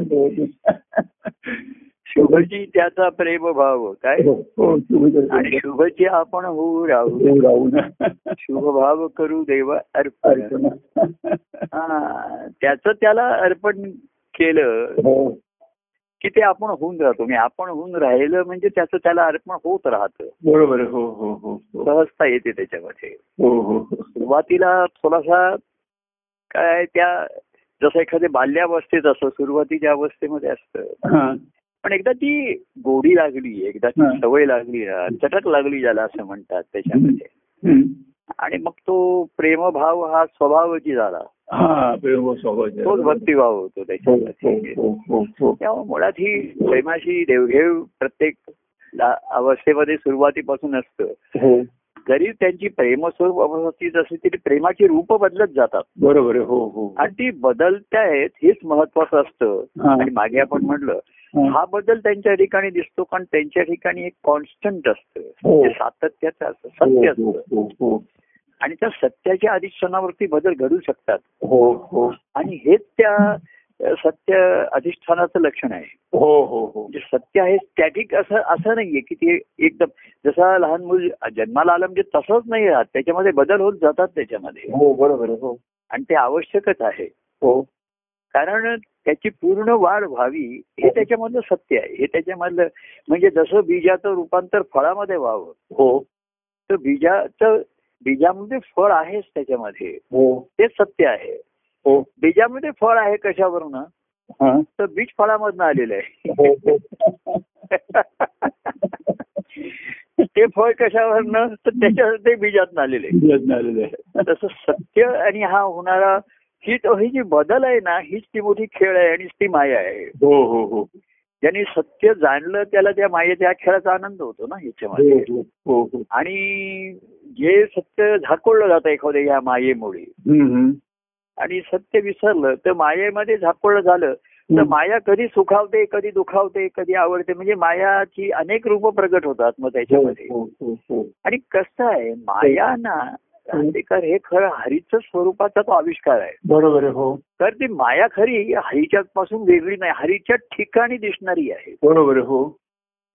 दोन. शुभची त्याचा प्रेम भाव काय? हो, हो, आणि शुभची आपण होऊ राहू. राहू ना. शुभ भाव करू देवा अर्पण. हा त्याचं त्याला अर्पण केलं हो, की ते आपण होऊन राहतो मी आपण होऊन राहिलं म्हणजे त्याचं त्याला अर्पण होत राहतं. बरोबर. हो हो हो. सहजता येते त्याच्यामध्ये. हो हो हो. सुरुवातीला थोडासा काय त्या जसं एखाद्या बाल्यावस्थेत असं सुरुवातीच्या अवस्थेमध्ये असतं. पण एकदा ती गोडी लागली एकदा ती. सवय लागली चटक लागली ज्याला असं म्हणतात त्याच्यामध्ये. आणि मग तो प्रेमभाव हा स्वभावाची झाला हा. तोच भक्तिभाव होतो त्याच्यामध्ये हो, हो, हो, मुळात ही प्रेमाची देवघेव प्रत्येक अवस्थेमध्ये सुरुवातीपासून असतं जरी त्यांची प्रेमस्वरूप अवस्थित असली तरी प्रेमाची रूप बदलत जातात बरोबर. हो हो आणि ती बदलतायत हेच महत्वाचं असतं. आणि मागे आपण म्हटलं हा. बदल त्यांच्या ठिकाणी दिसतो कारण त्यांच्या ठिकाणी एक कॉन्स्टंट असतं हो. सातत्याचं असतं सत्य हो, असतं हो, हो, आणि त्या सत्याच्या अधिष्ठानावरती बदल घडू शकतात हो हो आणि हेच त्या सत्य अधिष्ठानाचं लक्षण आहे. हो हो हो. म्हणजे सत्य आहे स्टॅटिक असं असं नाहीये की ते एकदम जसा लहान मूल जन्माला आलं म्हणजे तसंच नाही राहत त्याच्यामध्ये बदल होत जातात त्याच्यामध्ये. हो बरोबर. हो. आणि ते आवश्यकच आहे. हो. कारण त्याची पूर्ण वाढ व्हावी हे. त्याच्यामधलं सत्य आहे. हे त्याच्यामधलं म्हणजे जसं बीजाचं रूपांतर फळामध्ये व्हावं हो. तर बीजाचं बीजामध्ये फळ आहेच त्याच्यामध्ये. हो. ते सत्य आहे. हो. बीजामध्ये फळ आहे कशावरून. तर बीज फळामधनं आलेलं आहे. हो हो. ते फळ कशावरनं तर त्याच्या ते बीजात आलेले यज्ञ आलेलं आहे. तसं सत्य आणि हा होणारा ही ही जी बदल आहे ना हीच ती मोठी खेळ आहे आणि ती माया आहे. हो हो हो. ज्यांनी सत्य जाणलं त्याला त्या मायेच्या खेळाचा आनंद होतो ना ह्याच्यामध्ये हो आणि जे सत्य झाकोळलं जातं एखाद्या या मायेमुळे. आणि सत्य विसरलं तर मायेमध्ये झाकोळलं झालं. तर माया कधी सुखावते कधी दुखावते कधी आवडते म्हणजे मायाची अनेक रूप प्रगट होतात मग त्याच्यामध्ये. हो हो हो आणि कसं आहे माया ना राहतेकर हे खरं हरीच स्वरूपाचा तो आविष्कार आहे. बरोबर हो. तर ती माया खरी हरीच्या पासून वेगळी नाही हरीच्या ठिकाणी दिसणारी आहे. बरोबर हो.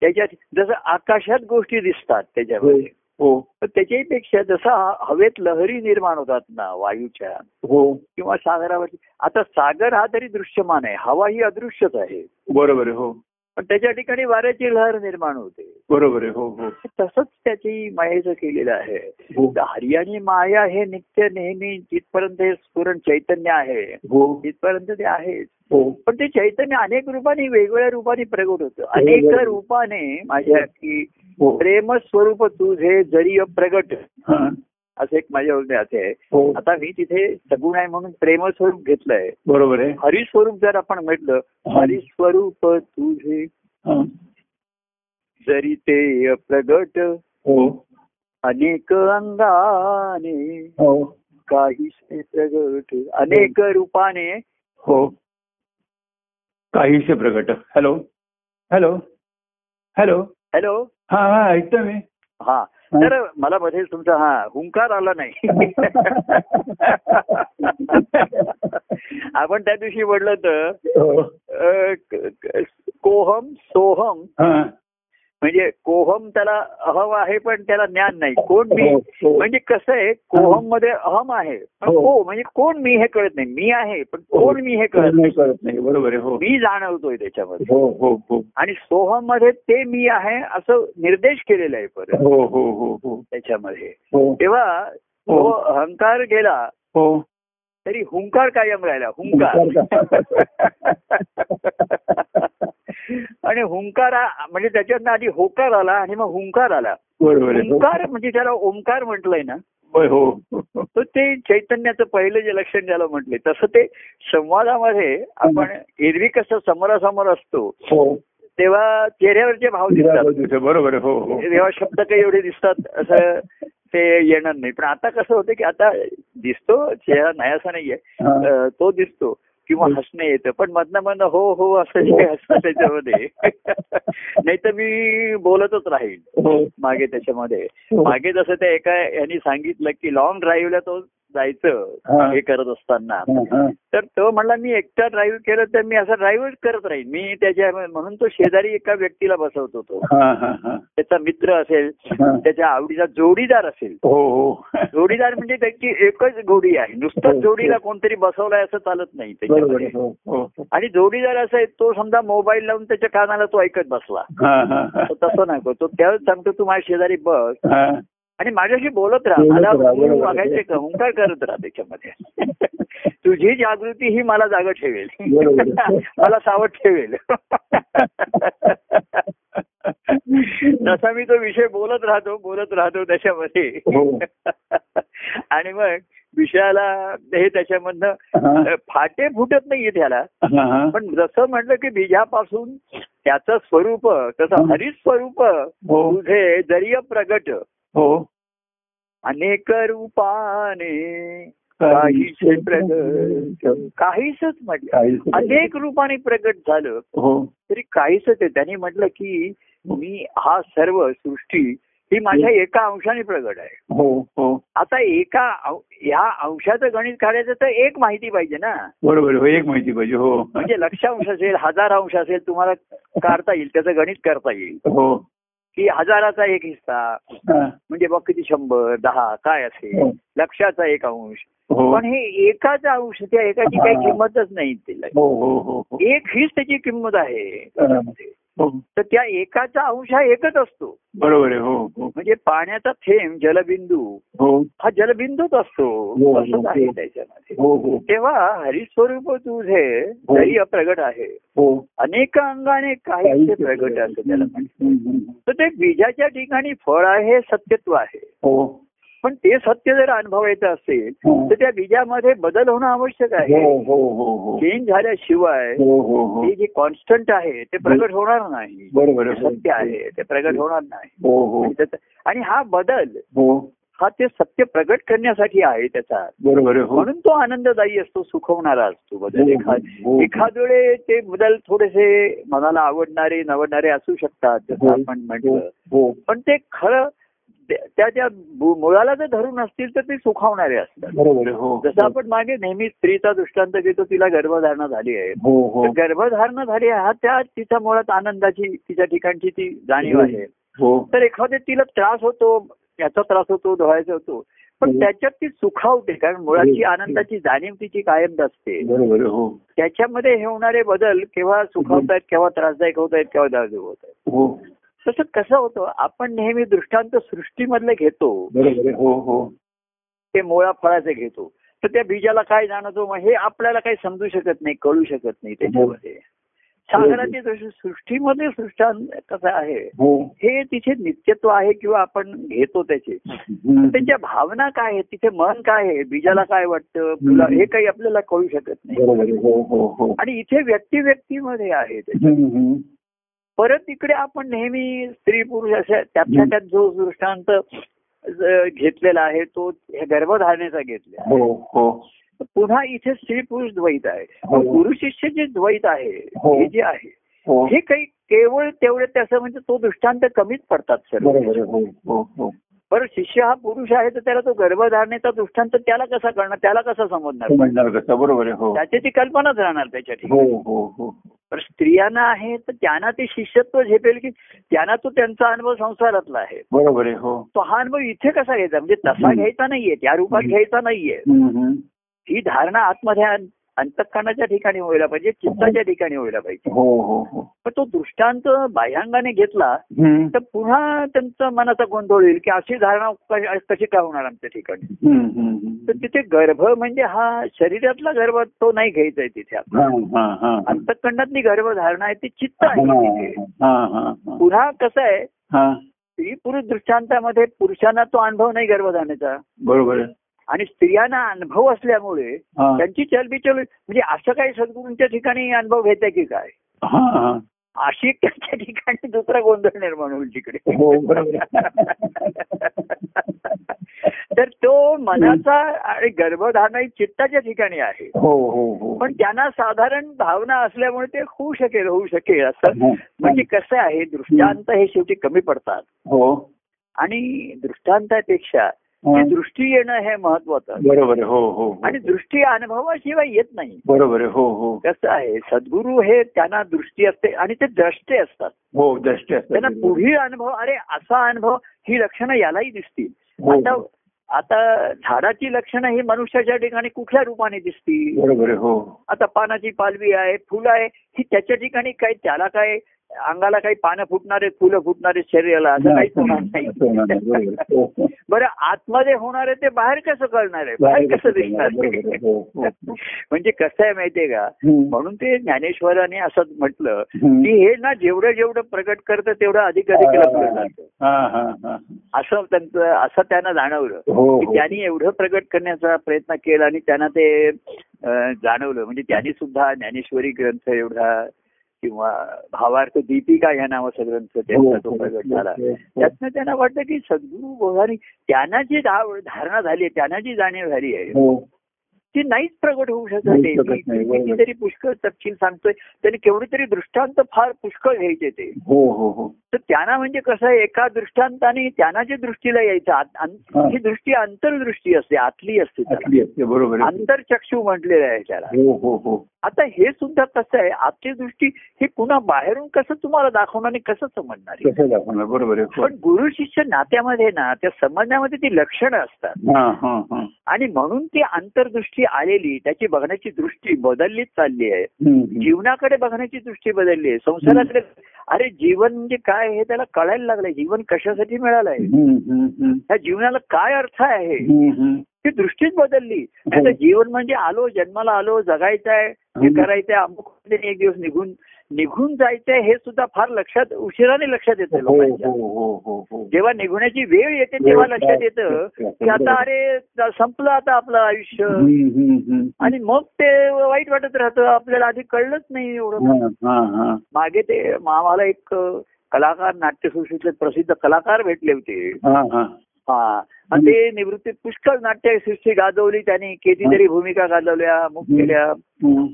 त्याच्यात जसं आकाशात गोष्टी दिसतात त्याच्यामध्ये. हो. त्याच्याही पेक्षा जसं हवेत लहरी निर्माण होतात ना वायूच्या. हो. किंवा सागरावरती. आता सागर हा तरी दृश्यमान आहे. हवा ही अदृश्यच आहे. बरोबर हो. पण त्याच्या ठिकाणी वाऱ्याची लहर निर्माण होते. बरोबर आहे हो हो. तसंच त्याची मायेचं केलेलं आहे. हो. तर हरी आणि माया हे नित्य नेहमी जिथपर्यंत हे स्फुरण चैतन्य आहे हो. तिथपर्यंत ते आहे हो. पण ते चैतन्य अनेक रूपाने वेगवेगळ्या रूपाने प्रगट होतं. अनेक रूपाने माझ्या की प्रेम स्वरूप तुझे जरी प्रगट. असं एक माझ्या बोलण्यात आहे. हो. आता मी तिथे सगुण आहे म्हणून प्रेम स्वरूप घेतलंय. बरोबर आहे. हरिस्वरूप जर आपण म्हटलं हरिस्वरूप तुझे. जरी ते प्रगट हो. अनेक अंगाने हो. काहीसे प्रगट अनेक रूपाने. हो. काहीसे प्रगट. हॅलो. हॅलो. हॅलो. हॅलो. हा हा ऐकतो मी. हा. तर मला मध्ये तुमचा हा हुंकार आला नाही आपण त्या दिवशी म्हटलं तर हो. कोहम सोहम. म्हणजे कोहम त्याला अहम आहे पण त्याला ज्ञान नाही. कोण मी? हो, हो. म्हणजे कसं आहे कोहममध्ये अहम आहे पण हो. को म्हणजे कोण मी हे कळत नाही. मी आहे पण कोण मी हे कळत नाही. कळत नाही. बरोबर आहे हो. मी जाणवतोय त्याच्यामध्ये. हो हो हो. आणि सोहममध्ये ते मी आहे असं निर्देश केलेला आहे परत. हो हो हो हो. त्याच्यामध्ये. हो. तेव्हा तो अहंकार गेला हो. तरी हुंकार कायम राहिला. हुंकार. आणि हुंकार म्हणजे त्याच्यातनं आधी होकार आला आणि मग हुंकार आला. हुंकार म्हणजे त्याला ओंकार म्हटलंय ना हो. तर ते चैतन्याचं पहिलं जे लक्षण ज्याला म्हटले तसं ते संवादामध्ये आपण एरवी कसं समोरासमोर असतो हो. तेव्हा चेहऱ्यावरचे भाव दिसतात. बरोबर हो हो. तेव्हा शब्द काही एवढे दिसतात असं ते येणार नाही. पण आता कसं होतं की आता दिसतो चेहरा नाही असा नाहीये तो दिसतो. किंवा हसणं येतं पण मधनं मधनं हो हो असं जे असतं त्याच्यामध्ये. नाही तर मी बोलतच राहील हो. मागे त्याच्यामध्ये. हो. मागे जसं त्या एका यांनी सांगितलं की लॉंग ड्राईव्हला तो जायचं हा. करत असताना. तर तो म्हणला मी एकटा ड्राईव्ह केलं तर मी असं ड्राईव्ह करत राहीन मी त्याच्या म्हणून तो शेजारी एका व्यक्तीला बसवतो तो हा, हा, हा. त्याचा मित्र असेल. त्याच्या आवडीचा जोडीदार असेल हो हो जोडीदार म्हणजे त्याची एकच जोडी आहे नुसतंच हो, जोडीला. कोणतरी बसवलाय असं चालत नाही त्याच्यामध्ये. आणि जोडीदार असा आहे तो समजा मोबाईल लावून त्याच्या कानाला तो ऐकत बसला तसं नको तो त्यावेळेस सांगतो तू माझ्या शेजारी बस. आणि माझ्याशी बोलत राहा मला. वागायचे का ओंकार करत राहा त्याच्यामध्ये तुझी जागृती ही मला जाग ठेवेल. मला सावध ठेवेल तसा मी तो विषय बोलत राहतो बोलत राहतो त्याच्यामध्ये हो. आणि मग विषयाला हे त्याच्यामधनं फाटे फुटत नाहीये त्याला. पण जसं म्हटलं की बीजापासून त्याचं स्वरूप तसं हं. हरित स्वरूप हो तुझे जरीय प्रगट हो. अनेक रूपाने काहीसे प्रगट काहीच म्हटलं. काहीच अनेक रूपाने प्रगट झालं. हो. तरी काहीच ते त्यांनी म्हटलं की मी हा सर्व सृष्टी ही माझ्या एका अंशाने प्रगट आहे. हो हो. आता एका या अंशाचं गणित काढायचं तर एक माहिती पाहिजे ना. बरोबर हो एक माहिती पाहिजे. हो. म्हणजे लक्षांश असेल हजार अंश असेल तुम्हाला काढता येईल त्याचं गणित करता येईल. हो. की हजाराचा एक हिस्सा. म्हणजे बघ किती शंभर दहा काय असेल हो. लक्षाचा एक अंश हो पण हे एकाचा अंश त्या एकाची काही. किंमतच नाही तिला हो एक हीच त्याची किंमत आहे. तर त्या एकाचा अंश हा एकच असतो. बरोबर आहे हो हो. म्हणजे पाण्याचा थेंब जलबिंदू हो. हा जलबिंदूच असतो. हो, हो, असंच आहे हो. त्याच्यामध्ये. हो हो. तेव्हा हरिस्वरूप तुझे हो. जरी अप्रगट आहे हो. अनेक अंगाने काही प्रगट असं त्याला हम्म. तर ते बीजाच्या ठिकाणी फळ आहे सत्यत्व आहे. हो. पण ते सत्य जर अनुभवायचं असेल हो. तर त्या बीजामध्ये बदल होणं आवश्यक आहे. हो हो हो चेंज झाल्याशिवाय हो जे कॉन्स्टंट आहे ते प्रगट होणार नाही. बरोबर. सत्य आहे ते प्रगट होणार नाही. आणि हा बदल हो. ते सत्य प्रगट करण्यासाठी आहे त्याचा. बरोबर म्हणून तो आनंददायी असतो सुखवणारा असतो बदल. एखाद. एखाद वेळे ते बदल थोडेसे मनाला आवडणारे नवडणारे असू शकतात जसं आपण म्हटलं. पण ते खरं त्या- त्या मुळाला जर धरून असतील तर ते सुखावणारे असतात. बरोबर आहे हो जसं आपण मागे नेहमी स्त्रीचा दृष्टांत घेतो तिला गर्भधारणा झाली आहे. हो हो. गर्भधारणा झाली आहे हा त्या तिच्या मुळात आनंदाची तिच्या ठिकाणची ती जाणीव आहे. हो तर एखाद्या तिला त्रास होतो याचा त्रास होतो डोळ्याचा होतो पण हो. त्याच्यात ती सुखावते कारण मुळाची हो. आनंदाची जाणीव तिची कायम असते हो. त्याच्यामध्ये हे होणारे बदल केव्हा सुखावतायत केव्हा त्रासदायक होत आहेत केव्हा दाजू होत आहेत हो. तसं कसं होतं आपण नेहमी दृष्टांत सृष्टीमधले घेतो. आहे. हो हो. ते मुळा फळाचे घेतो. तर त्या बीजाला काय जाणवतो? मग हे आपल्याला काही समजू शकत नाही कळू शकत नाही त्याच्यामध्ये. सागराची जशी सृष्टीमध्ये सृष्टांत कसं आहे हो. हे तिथे नित्यत्व आहे किंवा आपण घेतो त्याचे. त्यांच्या भावना काय आहेत? तिथे मन काय आहे? बीजाला काय वाटतं? फुला हे काही आपल्याला कळू शकत नाही. आहे. हो हो हो. आणि इथे व्यक्ती व्यक्तीमध्ये आहे ते. परत इकडे आपण नेहमी स्त्री पुरुष अशा त्यातल्या त्यात जो दृष्टांत घेतलेला आहे तो गर्भधारणेचा घेतला आहे. हो हो. पुन्हा इथे स्त्री पुरुष द्वैत आहे. हो. पुरुष शिष्य जे द्वैत आहे हो. जे आहे हो. काही केवळ तेवढे त्याचं म्हणजे तो दृष्टांत कमीच पडतात सर्व. बरं शिष्य हा पुरुष आहे तर त्याला तो गर्भधारणेचा दृष्टांत त्याला कसा करणार त्याला कसा समजणार? त्याची ती कल्पनाच राहणार त्याच्या ठिकाणी. पण स्त्रियांना आहे तर त्यांना ते शिष्यत्व झेपेल की त्यांना तो त्यांचा अनुभव संसारातला आहे बरोबर आहे हो तो हा अनुभव इथे कसा घ्यायचा म्हणजे तसा. घ्यायचा नाहीये त्या रूपात. घ्यायचा नाहीये. ही धारणा आतमध्ये अं- अंतःकरणाच्या ठिकाणी व्हायला पाहिजे चित्ताच्या ठिकाणी व्हायला पाहिजे हो हो हो पण तो दृष्टांत बाह्यांगाने घेतला. तर पुन्हा त्यांचा मनाचा गोंधळ होईल की अशी धारणा कशी काय होणार आमच्या ठिकाणी. तर तिथे गर्भ म्हणजे हा शरीरातला गर्भ तो नाही घ्यायचा आहे तिथे आपण. हा, हा. अंतःकरणातली गर्भधारणा आहे ती चित्त आहे. पुन्हा कसं आहे. स्त्री पुरुष दृष्टांतामध्ये पुरुषांना तो अनुभव नाही गर्भधारणेचा बरोबर आहे आणि स्त्रियांना अनुभव असल्यामुळे. त्यांची चलबिचल म्हणजे असं काही सद्गुरूंच्या ठिकाणी अनुभव घेते की काय. अशी त्यांच्या ठिकाणी दुसरा गोंधळ निर्माण होईल तिकडे. हो तर तो मनाचा आणि गर्भधारणा ही चित्ताच्या ठिकाणी आहे. हो हो पण त्यांना साधारण भावना असल्यामुळे ते होऊ शकेल होऊ शकेल असं. म्हणजे कसं आहे दृष्टांत हे शेवटी कमी पडतात. हो. आणि दृष्टांतापेक्षा दृष्टी येणं हे महत्वाचं आहे. बरोबर हो हो हो. आणि दृष्टी अनुभवाशिवाय येत नाही. बरोबर हो हो. कसं आहे सद्गुरू हे त्यांना दृष्टी असते आणि ते द्रष्टे असतात. हो दृष्टी असतात. त्यांना पुढील अनुभव अरे असा अनुभव ही लक्षणं यालाही दिसतील. हो. आता आता झाडाची लक्षणं ही मनुष्याच्या ठिकाणी कुठल्या रूपाने दिसतील? बरोबर हो. आता पानाची पालवी आहे फुलं आहे ही त्याच्या ठिकाणी काय त्याला काय अंगाला काही पानं फुटणारे फुलं फुटणारे शरीराला असं काहीच होणार नाही. आहे. हो, हो. बरं आतमध्ये होणार आहे ते बाहेर कसं कळणार आहे बाहेर कसं दिसणार. हो. म्हणजे कसं आहे माहितीये का. म्हणून ते ज्ञानेश्वराने असं म्हटलं. की हे ना जेवढं जेवढं प्रकट करतं तेवढं अधिक अधिक लपलं जातं हा हा हा असं त्यांचं असं त्यांना जाणवलं की. त्यांनी एवढं प्रकट करण्याचा प्रयत्न केला आणि त्यांना ते जाणवलं म्हणजे त्यांनी सुद्धा ज्ञानेश्वरी ग्रंथ एवढा किंवा भावार्थ दीपिका ह्या नावाचा ग्रंथ त्यांचा तो हो, हो, झाला. हो, हो. त्यातनं त्यांना वाटतं की सद्गुरू बोधारी त्यांना जी धारणा झाली आहे त्यांना जी जाणीव झाली आहे हो. ती नाहीच प्रगट होऊ शकत. कितीतरी पुष्कळ तपशील सांगतोय त्यांनी केवढे तरी दृष्टांत फार पुष्कळ घ्यायचे ते. हो हो हो. तर त्यांना म्हणजे कसं आहे एका दृष्टांताने त्यांना जे दृष्टीला यायचं हा. दृष्टी अंतर्दृष्टी असते आतली असते बरोबर आहे. अंतरचक्षू म्हटलेलं आहे त्याला. हो हो हो. आता हे सुद्धा कसं आहे आतली दृष्टी ही पुन्हा बाहेरून कसं तुम्हाला दाखवणार आणि कसं समजणार? बरोबर. पण गुरु शिष्य नात्यामध्ये ना त्या समजण्यामध्ये ती लक्षणं असतात. आणि म्हणून ती अंतर्दृष्टी आलेली त्याची बघण्याची दृष्टी बदललीच चालली आहे. जीवनाकडे बघण्याची दृष्टी बदलली आहे. संसाराकडे अरे जीवन म्हणजे काय? हे त्याला कळायला लागलंय. जीवन कशासाठी मिळालंय. त्या जीवनाला काय अर्थ आहे. ती दृष्टीच बदलली. आता जीवन म्हणजे आलो जन्माला आलो जगायचं आहे हे करायचंय अमुक एक दिवस निघून निघून जायचंय हे सुद्धा फार लक्षात उशिराने लक्षात येतं हो लोकांच्या. हो हो हो हो. जेव्हा निघण्याची वेळ येते तेव्हा लक्षात येतं की आता अरे संपलं आता आपलं आयुष्य. आणि मग ते वाईट वाटत राहतं. आपल्याला आधी कळलंच नाही एवढं. हा, हा, हा. मागे ते आम्हाला एक कलाकार नाट्यसृष्टीतले प्रसिद्ध कलाकार भेटले होते. हा, हा. हा. आणि ते निवृत्ती पुष्कळ नाट्यसृष्टी गाजवली. त्यांनी कितीतरी भूमिका गाजवल्या मुख केल्या.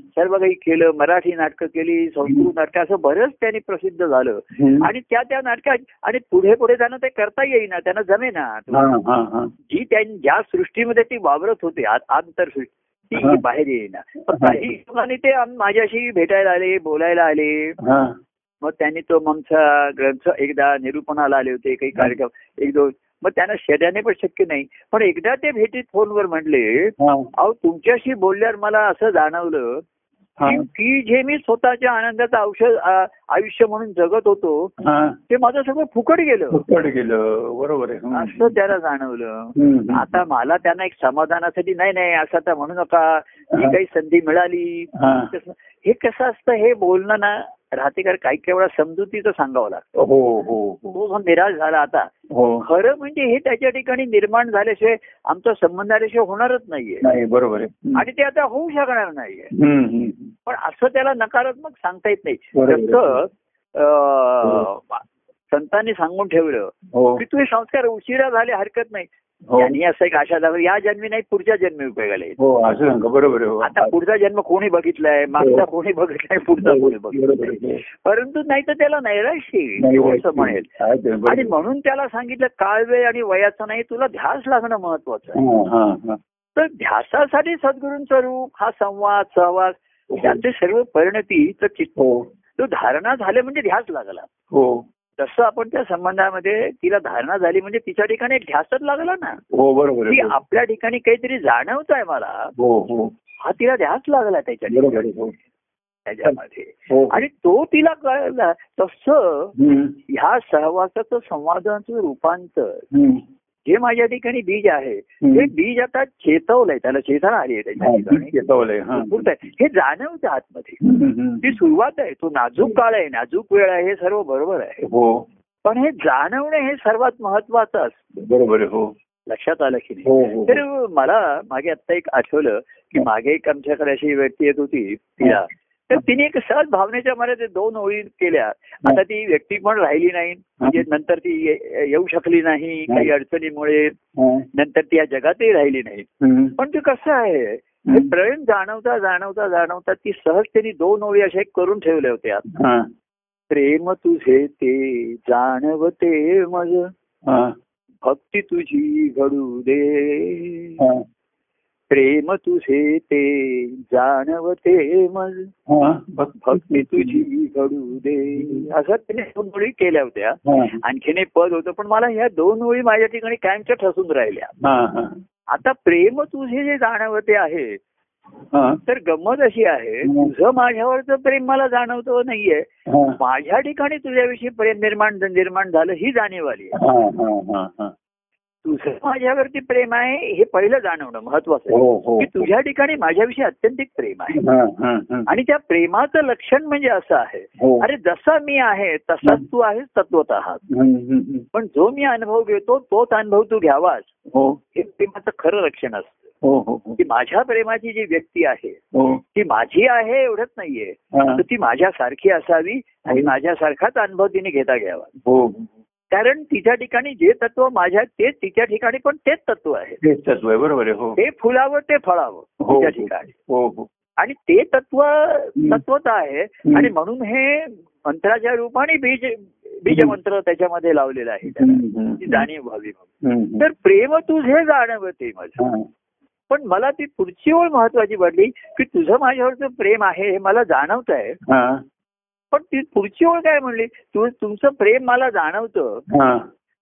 सर्व काही केलं मराठी नाटकं केली संस्कृत नाटकं असं बरंच त्यांनी प्रसिद्ध झालं. आणि त्या त्या नाटकात आणि पुढे पुढे त्यांना ते करता येईना त्यांना जमेना. जी त्यां ज्या सृष्टीमध्ये ती वावरत होते आत- आंतरसृष्टी. ती बाहेर येईना. काही लोकांनी ते माझ्याशी भेटायला आले बोलायला आले. हा. मग त्यांनी तो आमचा ग्रंथ एकदा निरूपणाला आले होते काही कार्यक्रम एक दोन मग त्यांना शर्याने पण शक्य नाही पण एकदा ते भेटीत फोनवर म्हणले हा. अहो तुमच्याशी बोलल्यावर मला असं जाणवलं. की- जे मी स्वतःच्या आनंदाचं औषध आयुष्य म्हणून जगत होतो. ते माझं सगळं फुकट गेलं फुकट गेलं बरोबर आहे. असं त्याला जाणवलं. आता मला त्यांना एक समाधानासाठी नाही नाही असं आता म्हणू नका ही काही संधी मिळाली हे कसं असतं हे बोलणं ना राहतेकर काही काही वेळा समजुतीचं सांगावं लागतं. हो हो हो. तो जो निराश झाला आता हो. खरं म्हणजे हे त्याच्या ठिकाणी निर्माण झाल्याशिवाय आमचा संबंध आल्याशिवाय होणारच नाहीये. नाही बरोबर आहे. आणि ते आता होऊ शकणार नाहीये. पण असं त्याला नकारात्मक सांगता येत नाही. अं, संतांनी सांगून ठेवलं हो. की तुझे संस्कार उशिरा झाले हरकत नाही. हो त्यांनी असं एक आशा दाखवली. या जन्मी नाही पुढच्या जन्मी उपयोगाला येईल. हो असं बरोबर हो. आता पुढचा जन्म कोणी बघितलाय? मागचा कोणी बघितलाय? पुढचा कोणी बघितलाय. परंतु नाही तर त्याला नैराश्य म्हणेल. आणि म्हणून त्याला सांगितलं काळ वेळ आणि वयाचा नाही तुला ध्यास लागणं महत्वाचं आहे. हा, हा, हा. तर ध्यासासाठी सद्गुरूंचं रूप हा संवाद सहवास त्याचे सर्व परिणती तर चित्त हो. तो धारणा झाले म्हणजे ध्यास लागला. हो. तसं आपण त्या संबंधामध्ये तिला धारणा झाली म्हणजे तिच्या ठिकाणी ध्यासच लागला ना. हो बरोबर आहे हो. आपल्या ठिकाणी काहीतरी जाणवत आहे मला. हो हो. हा तिला ध्यास लागला त्याच्या ठिकाणी. त्याच्यामध्ये. आणि तो तिला कळला तसं ह्या सहवासाचं संवादाचं रूपांतर जे माझ्या ठिकाणी बीज आहे. ते बीज आता चेतवलंय त्याला चेतना आली आहे त्याच्या हा, ठिकाणी. चेतवलंय, हा. हे जाणवतं आतमध्ये. ती सुरुवात आहे तो नाजूक काळ आहे नाजूक वेळ आहे हे सर्व बरोबर आहे. हो. पण हे जाणवणे हे सर्वात महत्वाचं असतं. बरोबर आहे हो. लक्षात आलं की नाही? हो हो तर मला मागे आता एक आठवलं की मागे एक आमच्याकडे अशी व्यक्ती येत होती तिला. तर तिने एक सहज भावनेच्या मर्यादेत दोन ओळी केल्या. आता ती व्यक्ती पण राहिली नाही. म्हणजे नंतर ती येऊ शकली नाही काही अडचणीमुळे. नंतर ती या जगातही राहिली नाही. पण ते कसं आहे? प्रेम जाणवता जाणवता जाणवता ती सहज त्यांनी दोन ओळी अशा एक करून ठेवल्या होत्या. प्रेम तुझे ते जाणवते मज. भक्ती तुझी घडू दे. प्रेम तुझे ते जाणवते मज हा, भक्ती तुझी घडू दे. असं त्याने दोन ओळी केल्या होत्या. आणखीन एक पद होतं पण मला ह्या दोन ओळी माझ्या ठिकाणी कायमच्या ठसून राहिल्या. आता प्रेम तुझे जे जाणवते आहे तर गंमत अशी आहे तुझं माझ्यावरचं प्रेम मला जाणवतं नाहीये. माझ्या ठिकाणी तुझ्याविषयी प्रेम निर्माण निर्माण झालं ही जाणीव आली आहे. तुझं माझ्यावरती प्रेम आहे हे पहिलं जाणवणं महत्वाचं आहे. हो हो की तुझ्या ठिकाणी माझ्याविषयी अत्यंतिक प्रेम आहे. हा, हा, हा. आणि त्या प्रेमाचं लक्षण म्हणजे असं आहे हो. अरे जसा मी आहे तसाच तू आहेस तत्वत हम्म. पण जो मी अनुभव घेतो तोच अनुभव तू घ्यावास. हो. हे प्रेमाचं खरं लक्षण असतं. हो हो हो. की माझ्या प्रेमाची जी व्यक्ती आहे हो. ती माझी आहे एवढंच नाहीये. हा. तर ती माझ्यासारखी असावी आणि माझ्यासारखाच अनुभव तिने घेता घ्यावा. हो. कारण तिच्या ठिकाणी जे तत्व माझ्या तेच तिच्या ठिकाणी पण तेच तत्व आहे तेच तत्व आहे बरोबर आहे हो. ते फुलावं ते फळावं हो तिच्या ठिकाणी. हो हो. आणि ते तत्व तत्वच आहे. आणि म्हणून हे मंत्राच्या रूपाने बीज बीजमंत्र त्याच्यामध्ये लावलेलं आहे त्याला. ती जाणीव व्हावी तर प्रेम तुझे जाणवते माझं हा. पण मला ती पुढची ओळ महत्वाची पडली की तुझं माझ्यावरचं प्रेम आहे हे मला जाणवत आहे हा, पण ती पुढची ओळ काय म्हणली तू तुमचं प्रेम मला जाणवतं.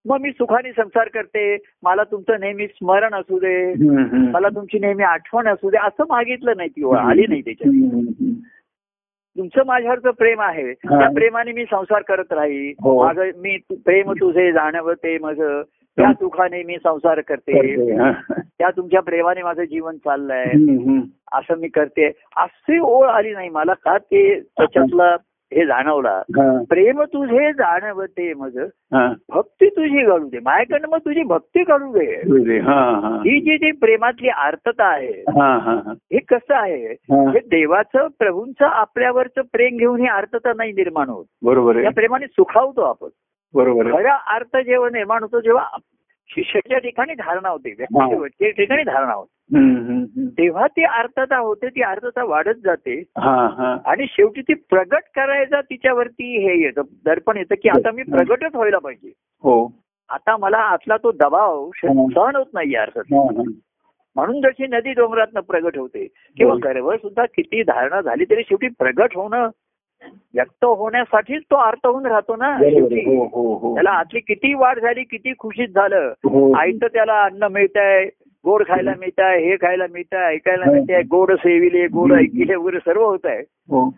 मग मी सुखाने संसार करते मला तुमचं नेहमी स्मरण असू दे. मला तुमची नेहमी आठवण असू दे असं मागितलं नाही ती ओळ आली नाही त्याच्यात. तुमचं माझ्यावरचं प्रेम आहे. त्या प्रेमाने मी संसार करत राहील हो. माझं मी तु- प्रेम तुझे जाणवते माझं त्या सुखाने मी संसार करते. त्या तुमच्या प्रेमाने माझं जीवन चाललंय. असं मी करते अशी ओळ आली नाही मला का ते त्याच्यातलं हे जाणवला. प्रेम तुझे जाणवते मग. हा. भक्ती तुझी घडू दे. माझ्याकडनं मग तुझी भक्ती घडू दे. हा, जी जी प्रेमातली आर्तता आहे हा, हा, हा. हे कसं आहे? हा. देवाचं प्रभूंचं आपल्यावरचं प्रेम घेऊन ही आर्तता नाही निर्माण होत. बरोबर या प्रेमाने सुखावतो आपण. बरोबर खरा अर्थ जेव्हा निर्माण होतो जेव्हा शिष्याच्या ठिकाणी धारणा होते व्यक्तीच्या ठिकाणी धारणा होते. तेव्हा ती आर्तता होते ती आर्तता वाढत जाते हा, हा. आणि शेवटी ती प्रगट करायचा तिच्यावरती हे येतं दर्पण येतं की आता मी प्रगटच व्हायला पाहिजे हो आता मला आतला तो दबाव हं. सहन होत नाही अर्थात हा, हा. म्हणून जशी नदी डोंगरातनं प्रगट होते किंवा हो. गर्भ सुद्धा किती धारणा झाली तरी शेवटी प्रगट होणं व्यक्त होण्यासाठीच तो अर्थ होऊन राहतो ना आहे. हो हो हो. त्याला आतली किती वाढ झाली किती खुशीत झालं. आईचं त्याला अन्न मिळतंय गोड खायला मिळत आहे हे खायला मिळत आहे ऐकायला. मिळत आहे गोड सेविले गोड. ऐकिले वगैरे सर्व होत आहे हो.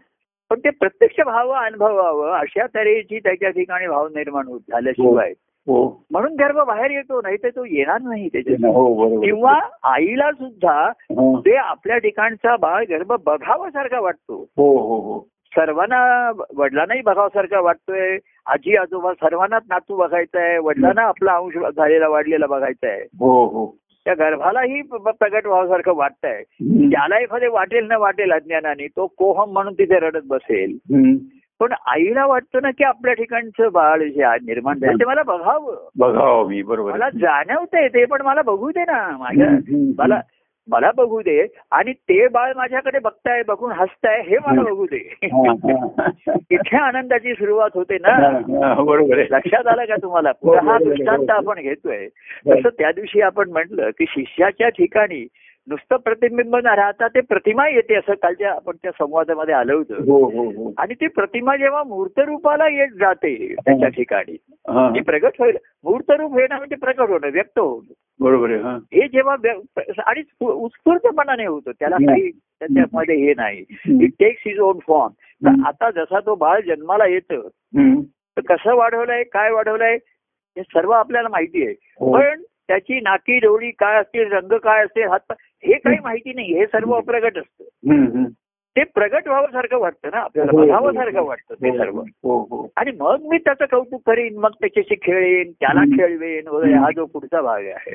पण ते प्रत्यक्ष भाव अनुभवावं अशा तऱ्हेची त्याच्या ठिकाणी भाव निर्माण होत झाल्याशिवाय. म्हणून गर्भ बाहेर येतो नाही तर तो येणार नाही त्याच्या किंवा आईला सुद्धा. ते आपल्या ठिकाणचा बाळ गर्भ बघावासारखा वाटतो. सर्वांना वडिलांनाही बघावासारखा वाटतोय. आजी आजोबा सर्वांनाच नातू बघायचा आहे वडिलांना आपला अंश झालेला वाढलेला बघायचा आहे हो हो. त्या गर्भालाही प्रगट व्हावासारखं वाटतंय. त्याला एखादे वाटेल न वाटेल अज्ञानाने तो कोहम म्हणून तिथे रडत बसेल. पण आईला वाटतं ना की आपल्या ठिकाणचं बाळ जे आज निर्माण झालं ते मला बघावं. बघावं मी बरोबर मला. जाणवतंय ते पण मला बघू दे ना. माझ्या मला मला बघू दे आणि ते बाळ माझ्याकडे बघताय बघून हसताय हे मला. बघू दे. इथे आनंदाची सुरुवात होते ना बरोबर आहे लक्षात आलं का तुम्हाला हो, दृष्टांत. आपण घेतोय तसं त्या दिवशी आपण म्हटलं की शिष्याच्या ठिकाणी नुसतं प्रतिबिंब न राहता ते प्रतिमा येते असं कालच्या आपण त्या संवादामध्ये आलं होतं. हो हो हो. आणि ती प्रतिमा जेव्हा मूर्त रूपाला येत जाते त्याच्या ठिकाणी हा, प्रगट होईल. मूर्त रूप येणं म्हणजे प्रकट होणं व्यक्त होणं. बरोबर हा. हे जेव्हा आणि स्फू- उत्स्फूर्तपणाने होतं. त्याला. काही त्याच्यामध्ये हे नाही. It takes his own form. आता जसा तो बाळ जन्माला येतं. तर कसं वाढवलंय काय वाढवलंय हे सर्व आपल्याला माहिती आहे. हो. पण त्याची नाकी डोळी काय असतील रंग काय असतील हात हे काही माहिती नाही. हे सर्व अप्रगट असतं. ते प्रगट व्हावंसारखं वाटतं ना आपल्याला हो, हो, बघावंसारखं वाटतं ते सर्व. हो हो. आणि मग मी त्याचं कौतुक करीन मग त्याच्याशी खेळेन त्याला. खेळवेन वगैरे हा जो पुढचा भाग आहे.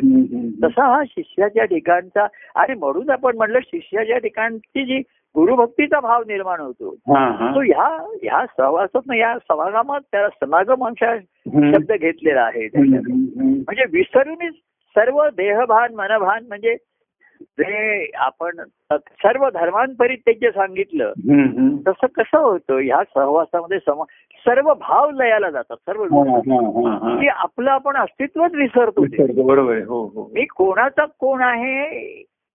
तसा हा शिष्याच्या ठिकाणचा आणि म्हणून आपण म्हणलं शिष्याच्या ठिकाणची जी गुरुभक्तीचा भाव निर्माण होतो हा, हा. तो ह्या ह्या सहवासात या समागमात त्याला समागम अंशा हम्म. शब्द घेतलेला आहे. म्हणजे विसरूनच सर्व देहभान मनभान म्हणजे जे आपण सर्व धर्मांपरित्य सांगितलं हम्म, हम्म. तसं कसं होतं ह्या सहवासामध्ये सम सर्व भाव लयाला जातात सर्व. की आपलं आपण अस्तित्वच विसरतो बरोबर हो हो मी कोणाचा कोण आहे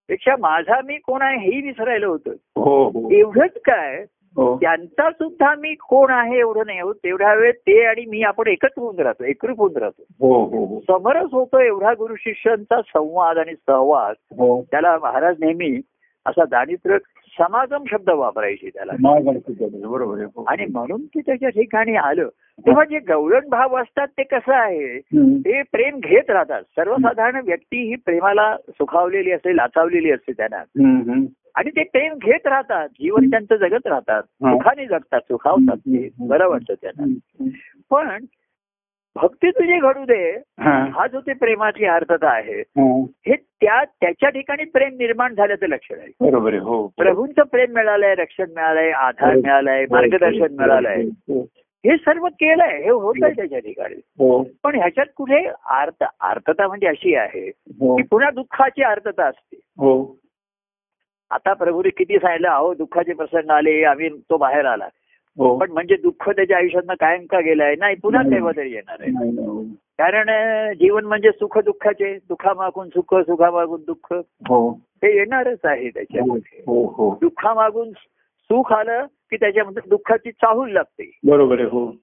पेक्षा माझा मी कोण आहे हेही विसरायला होतं. हो हो. एवढंच काय हो. त्यांचा सुद्धा मी कोण आहे एवढं नाही होत तेवढ्या वेळ ते आणि मी आपण एकच होऊन राहतो एकरूप होऊन राहतो. समरस होतो एवढा गुरु शिष्यांचा संवाद आणि सहवास. त्याला महाराज नेहमी असा दारिद्र्य समागम शब्द वापरायचे त्याला. बरोबर आहे. आणि म्हणून ते त्याच्या ठिकाणी आलं. तेव्हा जे गवळण भाव असतात ते कसं आहे. ते प्रेम घेत राहतात. सर्वसाधारण व्यक्ती ही प्रेमाला सुखावलेली असते लाचावलेली असते त्यांना. आणि ते प्रेम घेत राहतात. जीवन त्यांचं जगत राहतात. सुखाने जगतात सुखावतात. ते बरं वाटतं त्यांना. पण भक्ती तुझी घडू दे. हा. जो ते प्रेमाची अर्थता आहे हा. त्या त्याच्या ठिकाणी प्रेम निर्माण झाल्याचं लक्षण आहे. बरोबर हो. प्रभूंचं प्रेम मिळालंय रक्षण मिळालंय आधार मिळालाय मार्गदर्शन मिळालंय. हो, हे सर्व केलंय हे होत आहे त्याच्या ठिकाणी. हो. पण ह्याच्यात कुठे आर्त आर्तता म्हणजे अशी आहे हो. की पुन्हा दुःखाची आर्तता असते. हो. आता प्रभूने किती सांगितलं अहो दुःखाचे प्रसंग आले आम्ही तो बाहेर आला. हो. पण म्हणजे दुःख त्याच्या आयुष्यात कायम का गेलाय? नाही पुन्हा नाही. केव्हा तरी येणार आहे. हो. कारण जीवन म्हणजे सुख दुःखाचे सुखामागून सुख सुखामागून दुःख. हो. हे येणारच आहे त्याच्यामध्ये. हो हो दुःखामागून सुख आलं की त्याच्यामध्ये दुःखाची चाहूल लागते. बरोबर आहे हो.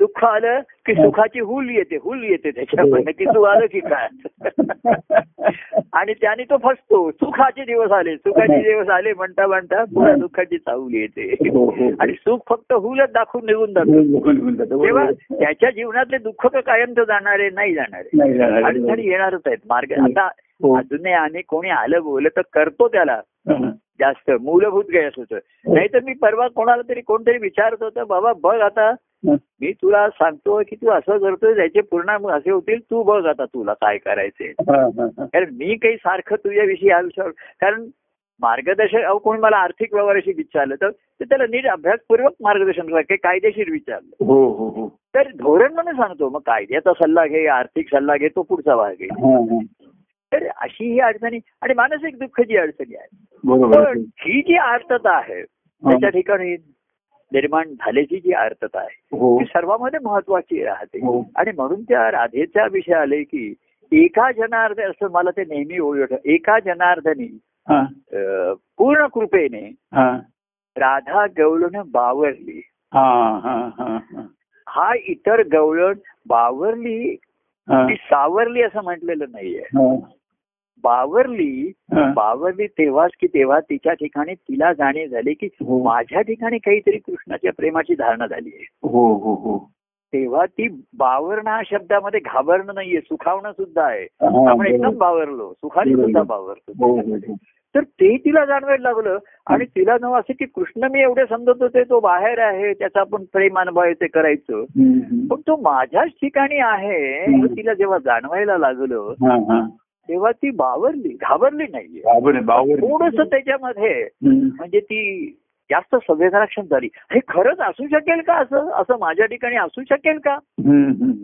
दुःख आलं की सुखाची हुल येते हुल येते त्याच्यामध्ये की तू आलं की काय? आणि त्याने तो फसतो. सुखाचे दिवस आले सुखाचे दिवस आले म्हणता म्हणता पुन्हा दुःखाची चाहूल येते. हो, हो. आणि सुख फक्त हुलच दाखवून निघून जातं. तेव्हा आहे. त्याच्या जीवनातले दुःख तर जाणारे नाही जाणारे. नाही जाणार, अडचणी. येणारच आहेत. मार्ग हो. आता हो. अजूनही आणि कोणी आलं बोललं तर करतो त्याला. हा. जास्त. मूलभूत गैस होतं नाही तर मी परवा कोणाला तरी कोणतरी विचारत होतं बाबा बघ आता. मी तुला सांगतोय की तू असं करतोय त्याचे पूर्ण असे होतील तू बघ आता तुला काय करायचंय. हा. कारण मी काही सारखं तुझ्याविषयी या विषयावर कारण मार्गदर्शक अहो कोणी मला आर्थिक व्यवहाराशी विचारलं तर ते त्याला नीट अभ्यासपूर्वक मार्गदर्शन काही कायदेशीर विचारलं हो हो हो. तर धोरण म्हणून सांगतो मग कायद्याचा सल्ला घे आर्थिक सल्ला घे तो पुढचा भाग आहे. तर अशी ही अडचणी आणि मानसिक दुःख जी अडचणी आहे पण. ही जी आर्तता आहे त्याच्या ठिकाणी निर्माण झाल्याची जी आर्तता आहे हो. ती सर्वांमध्ये महत्वाची राहते. हो. आणि म्हणून त्या राधेचा विषय आले की एका जनार्द असं मला ते नेहमी ओळख एका जनार्दनी पूर्ण कृपेने राधा गवळण बावरली. हा, इतर गवळण बावरली सावरली असं म्हटलेलं नाहीये. बावरली. बावरली तेव्हाच की तेव्हा तिच्या ठिकाणी तिला जाणीव झाली की हो. माझ्या ठिकाणी काहीतरी कृष्णाच्या प्रेमाची धारणा झाली आहे हो हो हो तेव्हा ती बावरणं हा शब्दामध्ये घाबरणं नाहीये सुखावणं सुद्धा आहे आपण एकदम. बावरलो सुखाने. सुद्धा बावरतो हो हो. तर ते तिला जाणवायला लागलं आणि तिला नवं असं की कृष्ण मी एवढे समजत होते तो बाहेर आहे त्याचा आपण प्रेम अनुभव आहे ते करायचं. पण तो माझ्याच ठिकाणी आहे तिला जेव्हा जाणवायला लागलं. तेव्हा ती बावरली घाबरली नाहीये. थोडस त्याच्यामध्ये. म्हणजे ती जास्त संवेदनाक्षम झाली. हे खरंच असू शकेल का असं? असं माझ्या ठिकाणी असू शकेल का.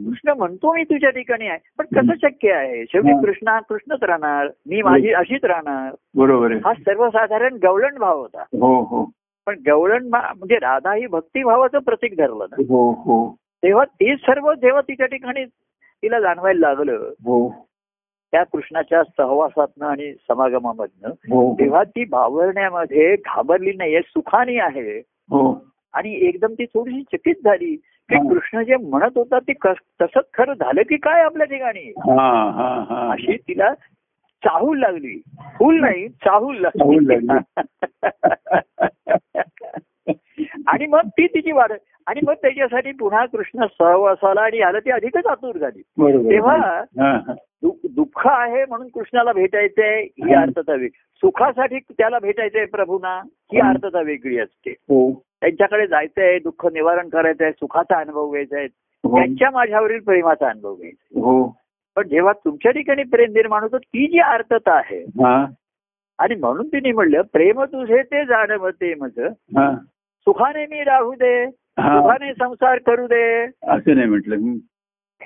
कृष्ण म्हणतो मी तुझ्या ठिकाणी आहे. पण कसं शक्य आहे? शेवटी. कृष्ण कृष्णच राहणार. मी माझी अशीच राहणार. बरोबर हा सर्वसाधारण गवळण भाव होता. हो हो. पण गवळण म्हणजे राधा ही भक्तिभावाचं प्रतीक धरलं ना. हो हो. तेव्हा ते सर्व जेव्हा तिच्या ठिकाणी तिला जाणवायला लागलं. त्या कृष्णाच्या सहवासातनं आणि समागमामधनं हो तेव्हा ती भावरण्यामध्ये घाबरली नाहीये सुखानी आहे. हो. आणि एकदम ती थोडीशी चकित झाली की हा. कृष्ण जे म्हणत होता ते तसंच खरं झालं की काय आपल्या ठिकाणी? हा हा हा. अशी तिला चाहूल लागली. फुल नाही चाहूल लागली. आणि मग ती तिची वाढ आणि मग त्याच्यासाठी पुन्हा कृष्ण सहवासाला आणि आलं ती अधिकच आतुर झाली. तेव्हा दुःख आहे म्हणून कृष्णाला भेटायचंय ही अर्थता वेगळी सुखासाठी त्याला भेटायचंय प्रभूना ही अर्थता वेगळी असते. हो. त्यांच्याकडे जायचंय दुःख निवारण करायचंय सुखाचा अनुभव घ्यायचा आहे हो. त्यांच्या माझ्यावरील प्रेमाचा अनुभव घ्यायचा हो. पण जेव्हा तुमच्या ठिकाणी प्रेम निर्माण होतं ती जी आर्तता आहे आणि म्हणून तिने म्हणलं प्रेम तुझे ते जाणव ते मज सुखाने मी राहू दे सुखाने संसार करू दे असं नाही म्हटलं हं.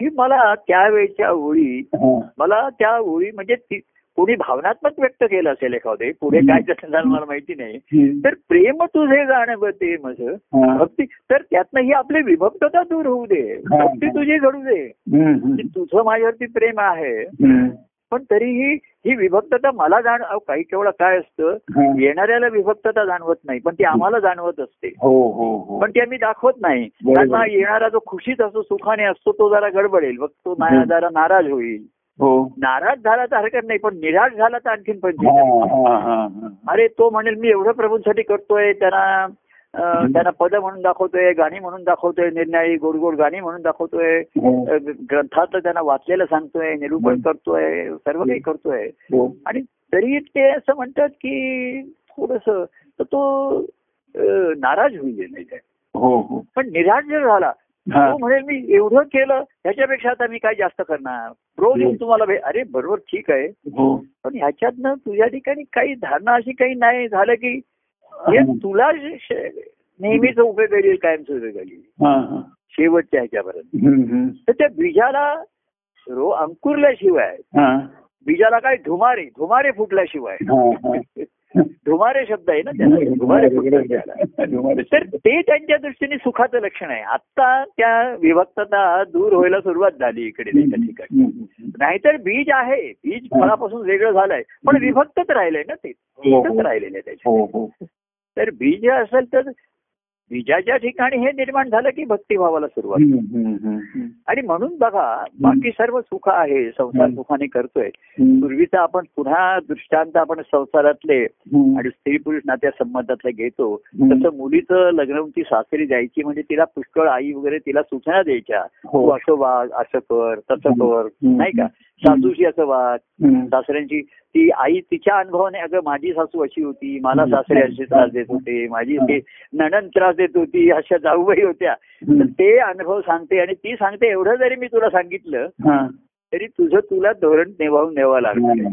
ही मला त्यावेळच्या ओळी. मला त्या ओळी म्हणजे कोणी भावनात्मक व्यक्त केलं असेल एखादे पुढे काय झालं मला माहिती नाही. तर प्रेम तुझे जाणव ते मज हा. भक्ती तर त्यातनं ही आपली विभक्तता दूर होऊ दे. भक्ती तुझी घडू दे. की तुझं माझ्यावरती प्रेम आहे. पण तरीही ही विभक्तता मला जाण काही केवळ काय असतं हा. येणाऱ्याला विभक्तता जाणवत नाही पण ती आम्हाला जाणवत असते हो हो हो पण ती आम्ही दाखवत नाही. कारण मग येणारा जो खुशीत असतो सुखाने असतो तो जरा गडबडेल मग तो. जरा नाराज होईल हो नाराज झाला तर हरकत नाही पण निराश झाला तर आणखीन हा, हा, हा, हा. अरे तो म्हणेल मी एवढं प्रभूंसाठी करतोय त्यांना त्यांना पद म्हणून दाखवतोय गाणी म्हणून दाखवतोय निर्णय गोड गोड गाणी म्हणून दाखवतोय. हो, ग्रंथात त्यांना वाचलेलं सांगतोय निरूपण हम्म. करतोय सर्व काही करतोय. हो. आणि तरी ते असं म्हणतात की थोडस तर तो नाराज होईल नाही हो हो. पण निराश जर झाला हा. तो म्हणेल मी एवढं केलं त्याच्यापेक्षा आता मी काय जास्त करणार? रोज येऊन तुम्हाला अरे बरोबर ठीक आहे. हो. पण ह्याच्यातनं तुझ्या ठिकाणी काही धारणा अशी काही नाही. झालं की हे तुला नेहमीच उभे करील कायमच हा, हा. शेवटच्या ह्याच्यापर्यंत. तर त्या बीजाला रो अंकुरल्याशिवाय हा. बीजाला काय धुमारे धुमारे फुटल्याशिवाय. धुमारे शब्द आहे ना त्याला धुमारे फुटल्याशिवाय धुमारे. तर ते त्यांच्या दृष्टीने सुखाचं लक्षण आहे. आता त्या विभक्तता दूर व्हायला सुरुवात झाली इकडे त्याच्या ठिकाणी. नाहीतर बीज आहे. बीज फळापासून वेगळं झालंय. पण विभक्तच राहिलंय ना ते. हो, हो. राहिलेलं आहे हो हो. तर बीज असेल तर बीजाच्या ठिकाणी हे निर्माण झालं की भक्तिभावाला सुरुवात. आणि म्हणून बघा बाकी सर्व सुख आहे संसार. सुखाने करतोय. पूर्वीचा आपण पुन्हा दृष्टांत आपण संसारातले. आणि स्त्री पुरुष नात्या संबंधातले घेतो. तसं मुलीचं लग्न ती सासरी जायची म्हणजे तिला पुष्कळ आई वगैरे तिला सूचना द्यायच्या हो. तू असं वाग असं कर तसं कर. नाही का सासूशी असं हम्म. सासऱ्यांची ती आई तिच्या अनुभवाने अगं माझी सासू अशी होती मला सासरे असे त्रास देत होते माझी नणन त्रास देत होती अशा जाऊबाई होत्या. ते अनुभव सांगते आणि ती सांगते एवढं जरी मी तुला सांगितलं. तरी तुझं तुला धोरण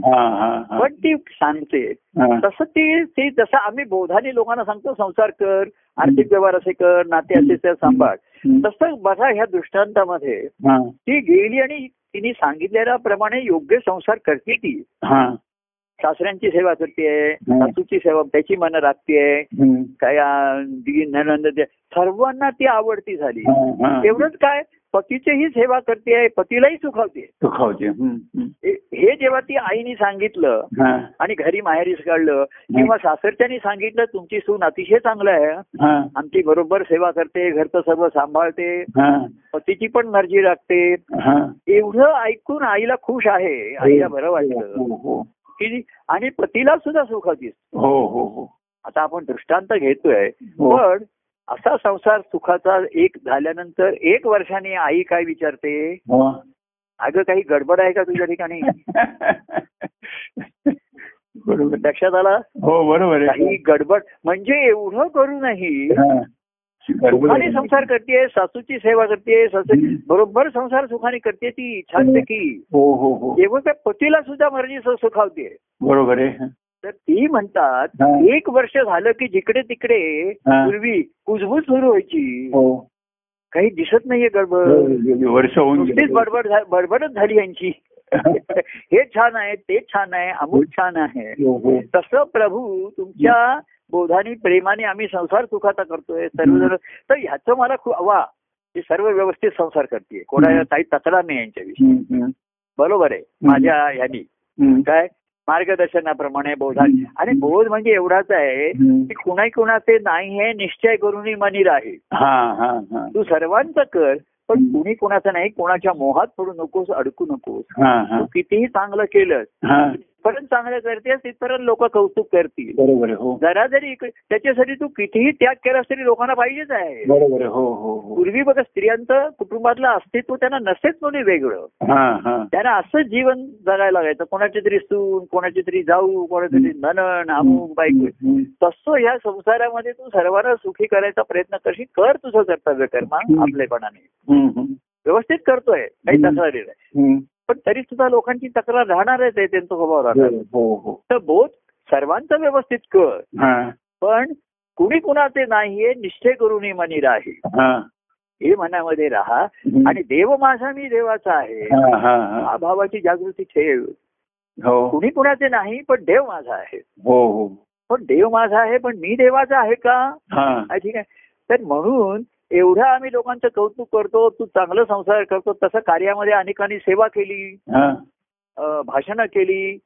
हा, हा, हा. पण ती सांगते. तसं ती ती जसं आम्ही बोधाने लोकांना सांगतो संसार कर आर्थिक व्यवहार असे कर नाते असे सांभाळ. तसं बघा ह्या दृष्टांतामध्ये. ती गेली आणि तिने सांगितलेल्याप्रमाणे योग्य संसार करते ती हा. सासऱ्यांची सेवा करते. सासूची सेवा त्याची मन राखतेय हम्म. काय सर्वांना ती आवडती झाली. एवढंच काय पतीचीही सेवा करते पतीलाही सुखावते सुखावते. हे- हे जेव्हा ती आईने सांगितलं हा. आणि घरी माहेरीस काढलं किंवा सासरच्यानी सांगितलं तुमची सून अतिशय चांगलं आहे हा. आमची बरोबर सेवा करते घरचं सर्व सांभाळते हा. पतीची पण मर्जी राखते हा. एवढं ऐकून आईला खुश आहे आईला बरं वाटलं हो, हो. की आणि पतीला सुद्धा सुखावतीस हो हो हो आता आपण दृष्टांत घेतोय हो. पण असा संसार सुखाचा एक झाल्यानंतर एक वर्षाने आई काय विचारते? हो. अगं काही गडबड आहे का तुझ्या ठिकाणी? बरोबर. लक्षात आला? हो बरोबर आहे. काही गडबड म्हणजे एवढं करूनही हा. सुखाने. संसार करते सासूची सेवा करते सासू. बरोबर संसार सुखाने करते ती छानपैकी हो हो हो. एवढं त्या पतीला सुद्धा मर्जी सुखावते बरोबर आहे. तर ती म्हणतात हा. एक वर्ष झालं की जिकडे तिकडे हा. पूर्वी कुजबूज सुरू व्हायची. हो. काही दिसत नाहीये गडबड. वर्ष होऊन नुसतीच गेली. बडबड बडबडच झाली यांची. हे छान आहे ते छान आहे अमुक छान आहे. हो, हो. तसं प्रभू तुमच्या बोधानी प्रेमाने आम्ही संसार सुखाचा करतोय सर्वजण तर ह्याचं मला खूप वा हे सर्व व्यवस्थित संसार करते कोणाला काही तक्रार नाही यांच्याविषयी. बरोबर आहे. माझ्या ह्यानी. काय? मार्गदर्शनाप्रमाणे बोधा आणि बोध म्हणजे एवढाच आहे. की कुणा कुणाचे नाही हे निश्चय करून मनी राहील हा हा हा. तू सर्वांचं कर पण. कुणी कुणाचं नाही कोणाच्या मोहात पडू नकोस अडकू नकोस. तू कितीही चांगलं केलं परत चांगलं करतेस तिथपर्यंत लोक कौतुक करतील. बरोबर हो. जरा जरी त्याच्यासाठी तू कितीही त्याग केलास तरी लोकांना पाहिजेच आहे. बरोबर हो हो हो. पूर्वी बघा स्त्रियांचं कुटुंबातलं अस्तित्व त्यांना नसेच कोणी वेगळं. हा हा. त्यांना असंच जीवन जगायला लागायचं कोणाची तरी सून कोणाची तरी जाऊ कोणाची तरी ननन अमुक बायको. हम्म. तसं ह्या संसारामध्ये तू सर्वांना सुखी करायचा प्रयत्न करशील कर तुझं कर्तव्य कर्मा. आपलेपणाने. व्यवस्थित करतोय काही नाही. हम्म. पण तरी सुद्धा लोकांची तक्रार राहणारच आहे त्यांचा स्वभाव राहणार. हो हो तर बोध सर्वांचं व्यवस्थित कर. हा. पण कुणी कुणाचे नाहीये निश्चय करून मनी राही हा. हे मनामध्ये राहा. आणि देव माझा मी देवाचा आहे. हा हा हा. हा भावाची जागृती ठेव. हो. कुणी कुणाचे नाही पण देव माझा आहे. हो हो. पण देव माझा आहे पण मी देवाचा आहे का? हा. हा, ठीक आहे. तर म्हणून एवढं आम्ही लोकांचं कौतुक करतो तू चांगलं संसार करतो तसं कार्यामध्ये अनेकांनी सेवा केली भाषणं केली.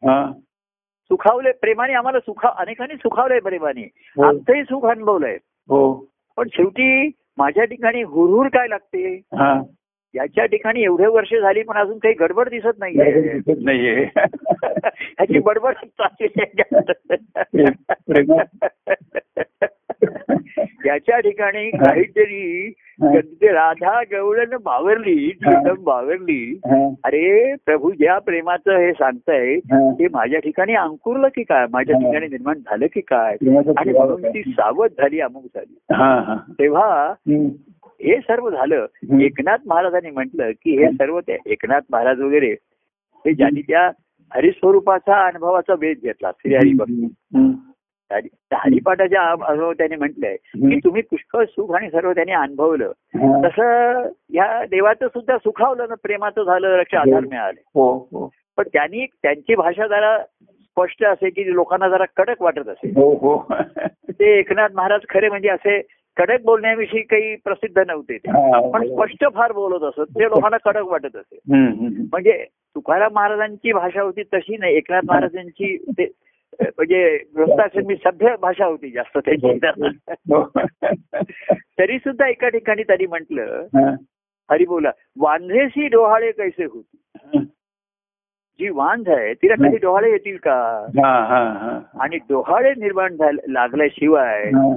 सुखावले प्रेमाने आम्हाला सुखा अनेकांनी सुखावलंय प्रेमाने. हो. आमचंही सुख अनुभवलंय. हो. पण शेवटी माझ्या ठिकाणी हुरहुर काय लागते? याच्या ठिकाणी एवढे वर्ष झाली पण अजून काही गडबड दिसत नाहीये. नाहीये. ह्याची बडबड चालली याच्या ठिकाणी काहीतरी राधा गवळण बावरली जगदंब बावरली. अरे प्रभू ज्या प्रेमाचं हे सांगताय. ते माझ्या ठिकाणी अंकुरलं की काय? माझ्या. ठिकाणी निर्माण झालं की काय? आणि म्हणून ती? सावध झाली अमुक झाली. हा हा. तेव्हा. हे सर्व झालं. एकनाथ महाराजांनी म्हटलं की हे सर्व ते एकनाथ महाराज वगैरे हे ज्यांनी त्या हरिस्वरूपाचा अनुभवाचा वेध घेतला श्रीहरी भक्ती हरिपाठाच्या अनुभव त्यांनी म्हटलंय. की. तुम्ही पुष्कळ सुख आणि सर्व त्यांनी अनुभवलं. हा. तसं या देवाचं सुद्धा सुखावलं ना प्रेमाचं झालं रक्ष आधार मिळाले. हो हो. पण त्यांनी त्यांची भाषा जरा स्पष्ट असे की लोकांना जरा कडक वाटत असे. हो हो. ते एकनाथ महाराज खरे म्हणजे असे कडक बोलण्याविषयी काही प्रसिद्ध नव्हते ते. हा. पण स्पष्ट फार बोलत असत. ते लोकांना कडक वाटत असे. म्हणजे तुकाराम महाराजांची भाषा होती तशी नाही. एकनाथ महाराजांची ते म्हणजे गृहस्थाश्रमी सभ्य भाषा होती जास्त त्याची हो. तरी सुद्धा एका ठिकाणी त्यांनी म्हटलं हा. हरी बोला वांझेसी डोहाळे कैसे होती जी वांझ आहे तिला कधी डोहाळे येतील का हा, हा, हा. आणि डोहाळे निर्माण झाले लागल्याशिवाय हा.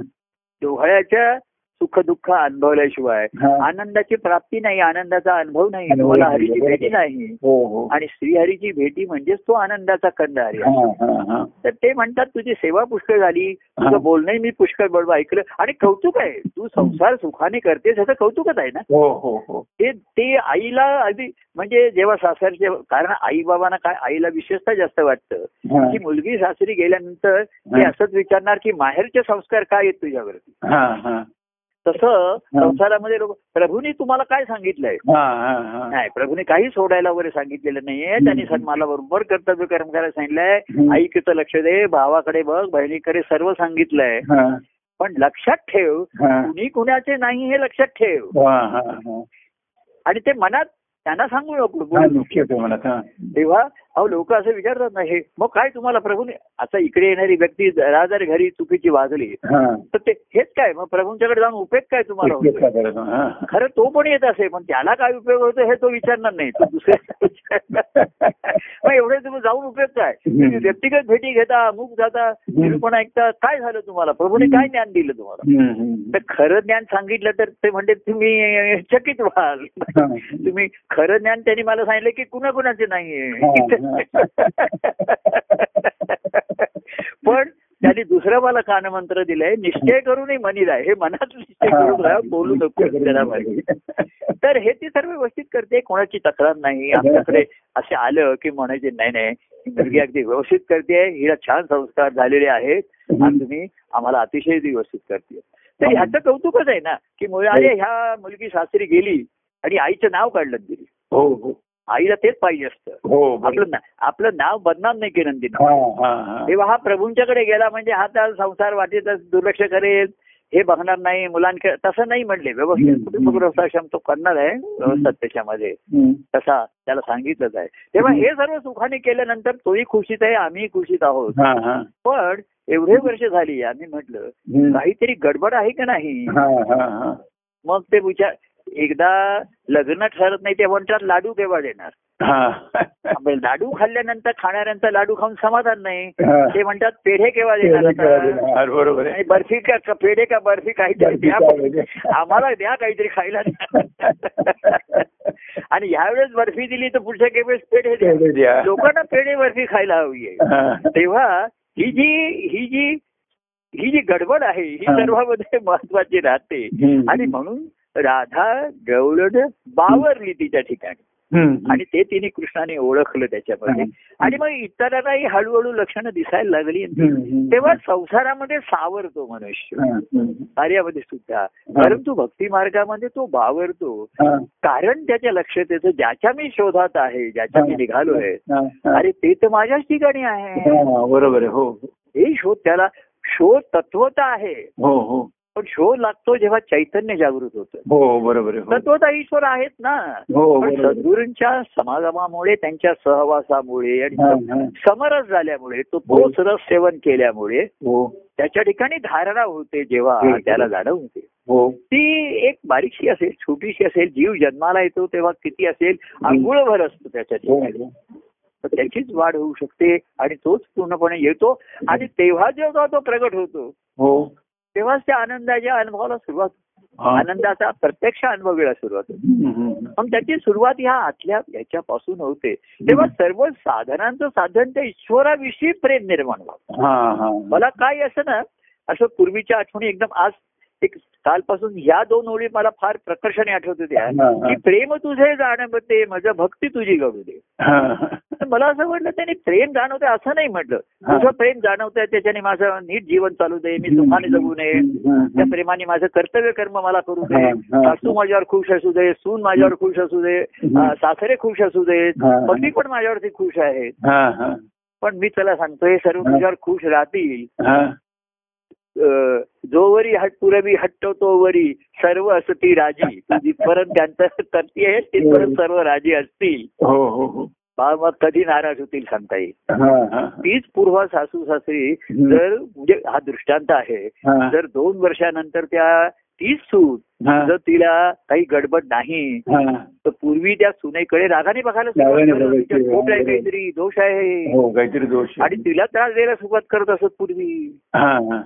डोहाळ्याच्या सुख दुःख अनुभवल्याशिवाय हा. आनंदाची प्राप्ती नाही आनंदाचा अनुभव नाही तुम्हाला हरीची बरोबर. भेटी नाही हो हो आणि श्रीहरीची भेटी म्हणजेच तो आनंदाचा कंद हरी आहे. हा, हा, हा. तर ते म्हणतात तुझी सेवा पुष्कळ झाली हा. तुझं बोलणंही मी पुष्कळ बडबड ऐकलं आणि कौतुक आहे तू संसार सुखाने करतेस ह्याचं कौतुकच आहे ना हो हो हो ते ते आईला अगदी म्हणजे जेव्हा सासरचे कारण आई बाबांना काय आईला विशेषतः जास्त वाटतं हा. की मुलगी सासरी गेल्यानंतर ते हा. असंच विचारणार की माहेरचे संस्कार काय आहेत तुझ्यावरती हा, हा. तसं संसारामध्ये लोक प्रभूंनी तुम्हाला काय सांगितलंय हा, हा, हा. नाही प्रभूने काही सोडायला वगैरे सांगितलेलं नाहीये त्यांनी सन्माला बरोबर कर्तव्य कर्म करायला सांगितलंय हम्म. आईकडचं लक्ष दे भावाकडे बघ बहिणीकडे सर्व सांगितलंय पण लक्षात ठेव. कुणी कुणाचे नाही हे लक्षात ठेव. आणि ते मनात त्यांना सांगू नको. तेव्हा अहो लोक असं विचारतात ना हे मग काय तुम्हाला प्रभूने आता इकडे येणारी व्यक्ती जरा जर घरी चुकीची वाजली. तर ते हेच काय मग प्रभूंच्याकडे जाऊन उपयोग काय तुम्हाला. खरं तो पण येत असे पण त्याला काय उपयोग होतो हे तो विचारणार नाही. तो दुसऱ्या मग एवढे तुम्ही जाऊन उपयोग काय? व्यक्तिगत भेटी घेता अमुक जाता निरूपण ऐकता काय झालं तुम्हाला? प्रभूने काय ज्ञान दिलं तुम्हाला. तर खरं ज्ञान सांगितलं तर ते म्हणते तुम्ही चकित व्हाल. तुम्ही खरं ज्ञान त्यांनी मला सांगितलं की कुणा कुणाचे नाहीये पण त्यांनी दुसरं मला कानमंत्र दिलंय निश्चय करूनही मनी राय हे मनात निश्चय करून बोलू नको तर हे ती सर्व व्यवस्थित करते कोणाची तक्रार नाही आमच्याकडे असे आलं की म्हणायचे नाही नाही मुलगी अगदी व्यवस्थित करते हिला छान संस्कार झालेले आहेत आणि तुम्ही आम्हाला अतिशय व्यवस्थित करते. तर ह्याचं कौतुकच आहे ना की मुळे अरे ह्या मुलगी सासरी गेली आणि आईचं नाव काढलं गेली हो हो. आईला तेच पाहिजे असतं. हो आपलं ना- आपलं नाव बदनाम नाही केलं हा. तेव्हा हा प्रभूंच्याकडे गेला म्हणजे हा त्या संसार वाटेत दुर्लक्ष करेल. हे बघणार नाही मुलांकडे तसं नाही म्हणले. व्यवस्थित तो करणार आहे व्यवस्थित त्याच्यामध्ये. तसा त्याला सांगितलंच आहे. तेव्हा हे सर्व सुखाने केल्यानंतर तोही खुशीत आहे आम्ही खुशीत आहोत. पण एवढे वर्ष झाली आम्ही म्हटलं. काहीतरी गडबड आहे का नाही. मग ते विचार एकदा लग्न ठरत नाही ते म्हणतात लाडू केव्हा देणार हा. आंबे लाडू खाल्ल्यानंतर खाणाऱ्यांचा लाडू खाऊन समाधान नाही. ते म्हणतात पेढे केव्हा देणार बरोबर बर्फी का पेढे का बर्फी काहीतरी द्या? आम्हाला द्या काहीतरी खायला आणि ह्यावेळेस बर्फी दिली तर पुढच्या वेळेस पेढे द्या. लोकांना पेढे बर्फी खायला हवी आहे. तेव्हा ही जी ही जी ही जी गडबड आहे ही. सर्वांमध्ये महत्वाची राहते. आणि म्हणून राधा गवळण बावरली तिच्या ठिकाणी. आणि ते तिने कृष्णाने ओळखलं त्याच्यामध्ये. आणि मग इतरांनाही हळूहळू लक्षणं दिसायला लागली. तेव्हा संसारामध्ये सावरतो मनुष्य. कार्यामध्ये सुद्धा. परंतु भक्ती मार्गामध्ये तो बावरतो. कारण त्याच्या लक्षात येतं ज्याच्या मी शोधात आहे ज्याच्या मी निघालोय हा, हा. अरे ते तर माझ्याच ठिकाणी आहे. बरोबर आहे. हो. हे शोध त्याला शोध तत्वता आहे. हो हो. पण शोध लागतो जेव्हा चैतन्य जागृत होतं हो बरोबर हो. तत्वता ईश्वर आहेत ना हो आहे. सद्गुरूंच्या समागमामुळे त्यांच्या सहवासामुळे आणि हा, हा. समरस झाल्यामुळे तो हो. तोच रस सेवन केल्यामुळे हो त्याच्या ठिकाणी धारणा होते जेव्हा हो. त्याला जाणवते हो ती एक बारीकशी असेल छोटीशी असेल जीव जन्माला येतो तेव्हा किती असेल अंघुळभर असतो त्याच्या हो ठिकाणी तर त्याचीच वाढ होऊ शकते आणि तोच पूर्णपणे येतो आणि तेव्हा जेव्हा तो प्रगट होतो हो तेव्हाच त्या आनंदाच्या अनुभवाला सुरुवात. आनंदाचा प्रत्यक्ष सुरुवात होते. हम्म, हम्म. मग त्याची सुरुवात ह्या आतल्या याच्यापासून होते. तेव्हा सर्व साधनांचं साधन ते ईश्वराविषयी प्रेम निर्माण व्हावं. मला काय असं ना असं पूर्वीच्या आठवणी एकदम आज एक कालपासून ह्या दोन ओळी मला फार प्रकर्षाने आठवत होत्या. की प्रेम तुझे जाणवते माझं भक्ती तुझी घडू दे मला असं वाटलं त्याने प्रेम जाणवते असं नाही म्हटलं. तुझं प्रेम जाणवतंय त्याच्याने माझं नीट जीवन चालू दे मी सुखाने जगू नये त्या. प्रेमाने माझं कर्तव्य कर्म मला करू दे. सासू माझ्यावर खुश असू दे सून माझ्यावर खुश असू दे सासरे खुश असू देत हा. पती पण माझ्यावरती खुश आहेत. पण मी त्याला सांगतो हे सर्व. तुझ्यावर खुश राहतील जोवरी हट पुरवी हट्टो तोवरी सर्व असती राजी जिथपर्यंत त्यांचं करती आहे तिथपर्यंत सर्व राजी असतील हो हो हो मग कधी नाराज होतील सांगता येईल हा, हा. तीच पूर्व सासू सासरी. जर म्हणजे हा दृष्टांत आहे हा. जर दोन वर्षानंतर त्या तीच हा. जर तिला काही गडबड नाही हा. तर पूर्वी त्या सुनेकडे रागाने बघायला. काहीतरी दोष आहे हो काहीतरी दोष आहे. आणि तिला त्रास द्यायला सुरुवात करत असत पूर्वी हा, हा.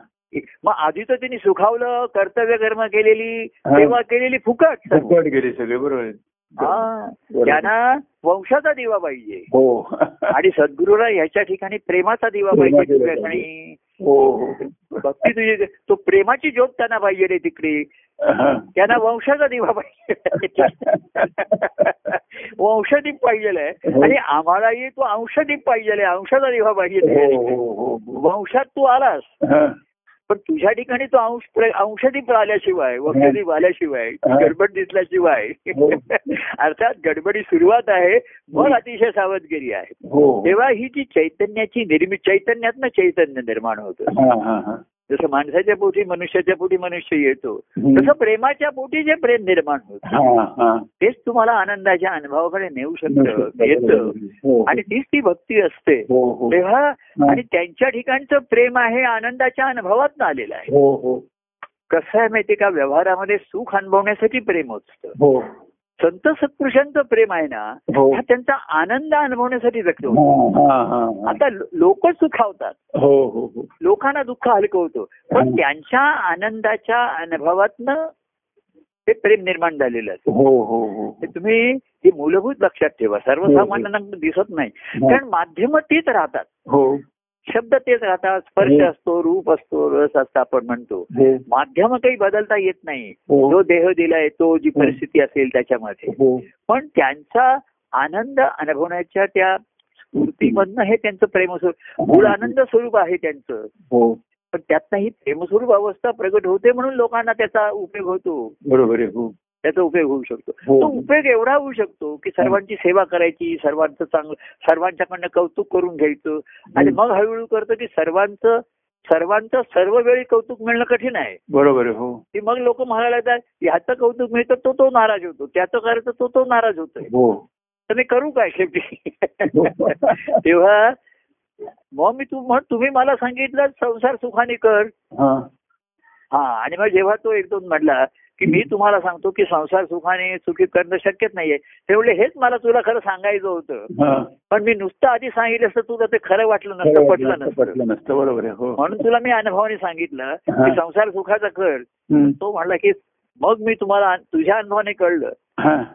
मग आधी तर तिने सुखावलं कर्तव्य कर्म केलेली. सेवा केलेली फुकट. फुकट गेले सगळे बरोबर आहे. हा. त्यांना वंशाचा दिवा पाहिजे हो आणि सद्गुरूला ह्याच्या ठिकाणी प्रेमाचा दिवा पाहिजे दिवा तुझ्या ठिकाणी हो हो भक्ती तुझी तो प्रेमाची ज्योत त्यांना पाहिजे रे तिकडे. त्यांना वंशाचा दिवा पाहिजे वंशदीप पाहिजे हो. आणि आम्हालाही तो अंशदीप पाहिजे अंशाचा दिवा पाहिजे. वंशात तू आलास. पण तुझ्या ठिकाणी तो अंश अंशदीप आल्याशिवाय वंशदीप आल्याशिवाय हा. गडबड दिसल्याशिवाय हो. अर्थात गडबडी सुरुवात आहे मग हो. अतिशय सावधगिरी आहे तेव्हा ही जी चैतन्याची निर्मित चैतन्यातनं चैतन्य निर्माण होतं जसं माणसाच्या पोटी मनुष्याच्या पोटी मनुष्य येतो. तसं प्रेमाच्या पोटी जे प्रेम निर्माण होतं. हा हा. तेच तुम्हाला आनंदाच्या अनुभवाकडे नेऊ शकतं येतं. हो आणि तीच ती भक्ती असते. हो हो. तेव्हा आणि त्यांच्या ठिकाणचं प्रेम आहे आनंदाच्या अनुभवात आलेलं आहे. हो हो. कसं आहे माहितीये का? व्यवहारामध्ये सुख अनुभवण्यासाठी प्रेम असतं. हो. संत सत्पुरुषांचं प्रेम आहे ना हो. हा त्यांचा आनंद अनुभवण्यासाठी व्यक्त होतो आता लोक सुखावतात. हो हो लोकांना दुःख हलकं होतं. पण. त्यांच्या आनंदाच्या अनुभवातनं ते प्रेम निर्माण झालेलं असतं. हो हो हो. तुम्ही हे मूलभूत लक्षात ठेवा. सर्वसामान्यांना दिसत नाही. कारण माध्यम तीच राहतात. हो. शब्द तेच राहतात स्पर्श हो. असतो रूप असतो रस असतो आपण म्हणतो. हो. माध्यम काही बदलता येत नाही. हो. जो देह दिलाय तो जी. परिस्थिती असेल त्याच्यामध्ये. पण त्यांचा आनंद अनुभवण्याच्या त्या स्फूर्तीमधनं हे त्यांचं प्रेमस्वरूप मूळ आनंद स्वरूप आहे त्यांचं. पण त्यातनं ही प्रेमस्वरूप अवस्था प्रगट होते म्हणून लोकांना त्याचा उपयोग होतो. बरोबर आहे त्याचा उपयोग होऊ शकतो. हो. तो उपयोग एवढा होऊ शकतो की सर्वांची सेवा करायची सर्वांचं चांगलं सर्वांच्याकडनं कौतुक करून घ्यायचं. आणि मग हळूहळू करतं की सर्वांचं सर्वांचं सर्व वेळी कौतुक मिळणं कठीण आहे. बरोबर हो. की मग लोक म्हणायला लागतात ह्याचं कौतुक मिळतं तो तो नाराज होतो त्याचं करायचं तो तो नाराज होतोय. हो. तर मी करू काय शेवटी? तेव्हा मग मी तू म्हण तुम्ही मला सांगितलं संसार सुखाने कर. हा. हा आणि मग जेव्हा तो एक दोन म्हणला की मी तुम्हाला सांगतो की संसार सुखाने सुखी करणं शक्यच नाहीये. ते म्हणले हेच मला तुला खरं सांगायचं होतं. पण मी नुसतं आधी सांगितलं असतं तुला ते खरं वाटलं नसतं पटलं नसतं. पटलं नसतं. बरोबर आहे हो. म्हणून तुला मी अनुभवाने सांगितलं. की संसार सुखाचा कर. तो म्हणला की मग मी तुम्हाला तुझ्या अनुभवाने कळलं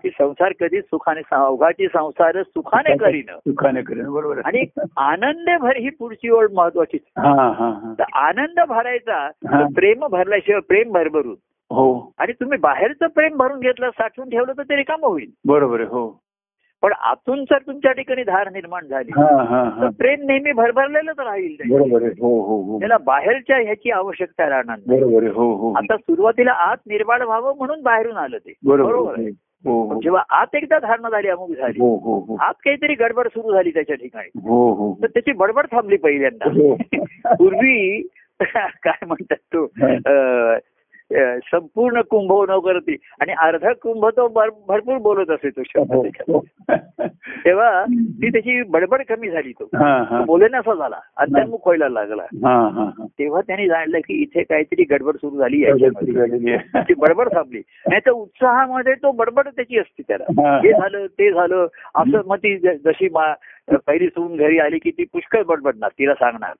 की संसार कधीच सुखाने अवघाची संसार सुखाने करीन. सुखाने करेन. बरोबर आणि आनंद भर ही पुढची ओळ महत्वाची तर आनंद भरायचा प्रेम भरल्याशिवाय प्रेम भरभरून. हो. आणि तुम्ही बाहेरचं प्रेम भरून घेतलं साठवून ठेवलं तर ते रिकामं होईल. बरोबर हो. पण आतून जर तुमच्या ठिकाणी धार निर्माण झाली तर प्रेम नेहमी भरभरलेलंच राहील हो हो हो. त्याला बाहेरच्या ह्याची आवश्यकता राहणार नाही. हो हो. आता सुरुवातीला आत निर्माण व्हावं म्हणून बाहेरून आलं ते. बरोबर जेव्हा आत एकदा धारणा झाली अमुक झाली हो हो हो. आत काहीतरी गडबड सुरू झाली त्याच्या ठिकाणी. तर त्याची बडबड थांबली पहिल्यांदा. पूर्वी काय म्हणतात तो संपूर्ण कुंभ न करती. आणि अर्धा कुंभ तो भर- भरपूर बोलत असे तो शब्द हो. हो. तेव्हा ती त्याची बडबड कमी झाली तो. बोलेनासा झाला. अंतर्मुख व्हायला लागला. तेव्हा त्यांनी जाणलं की इथे काहीतरी गडबड सुरू झाली. ती बडबड थांबली. नाही तर उत्साहामध्ये तो बडबड त्याची असते त्याला. हा. झालं ते झालं. असं मग ती जशी पहिली सून घरी आली की ती पुष्कळ बडबडणार तिला सांगणार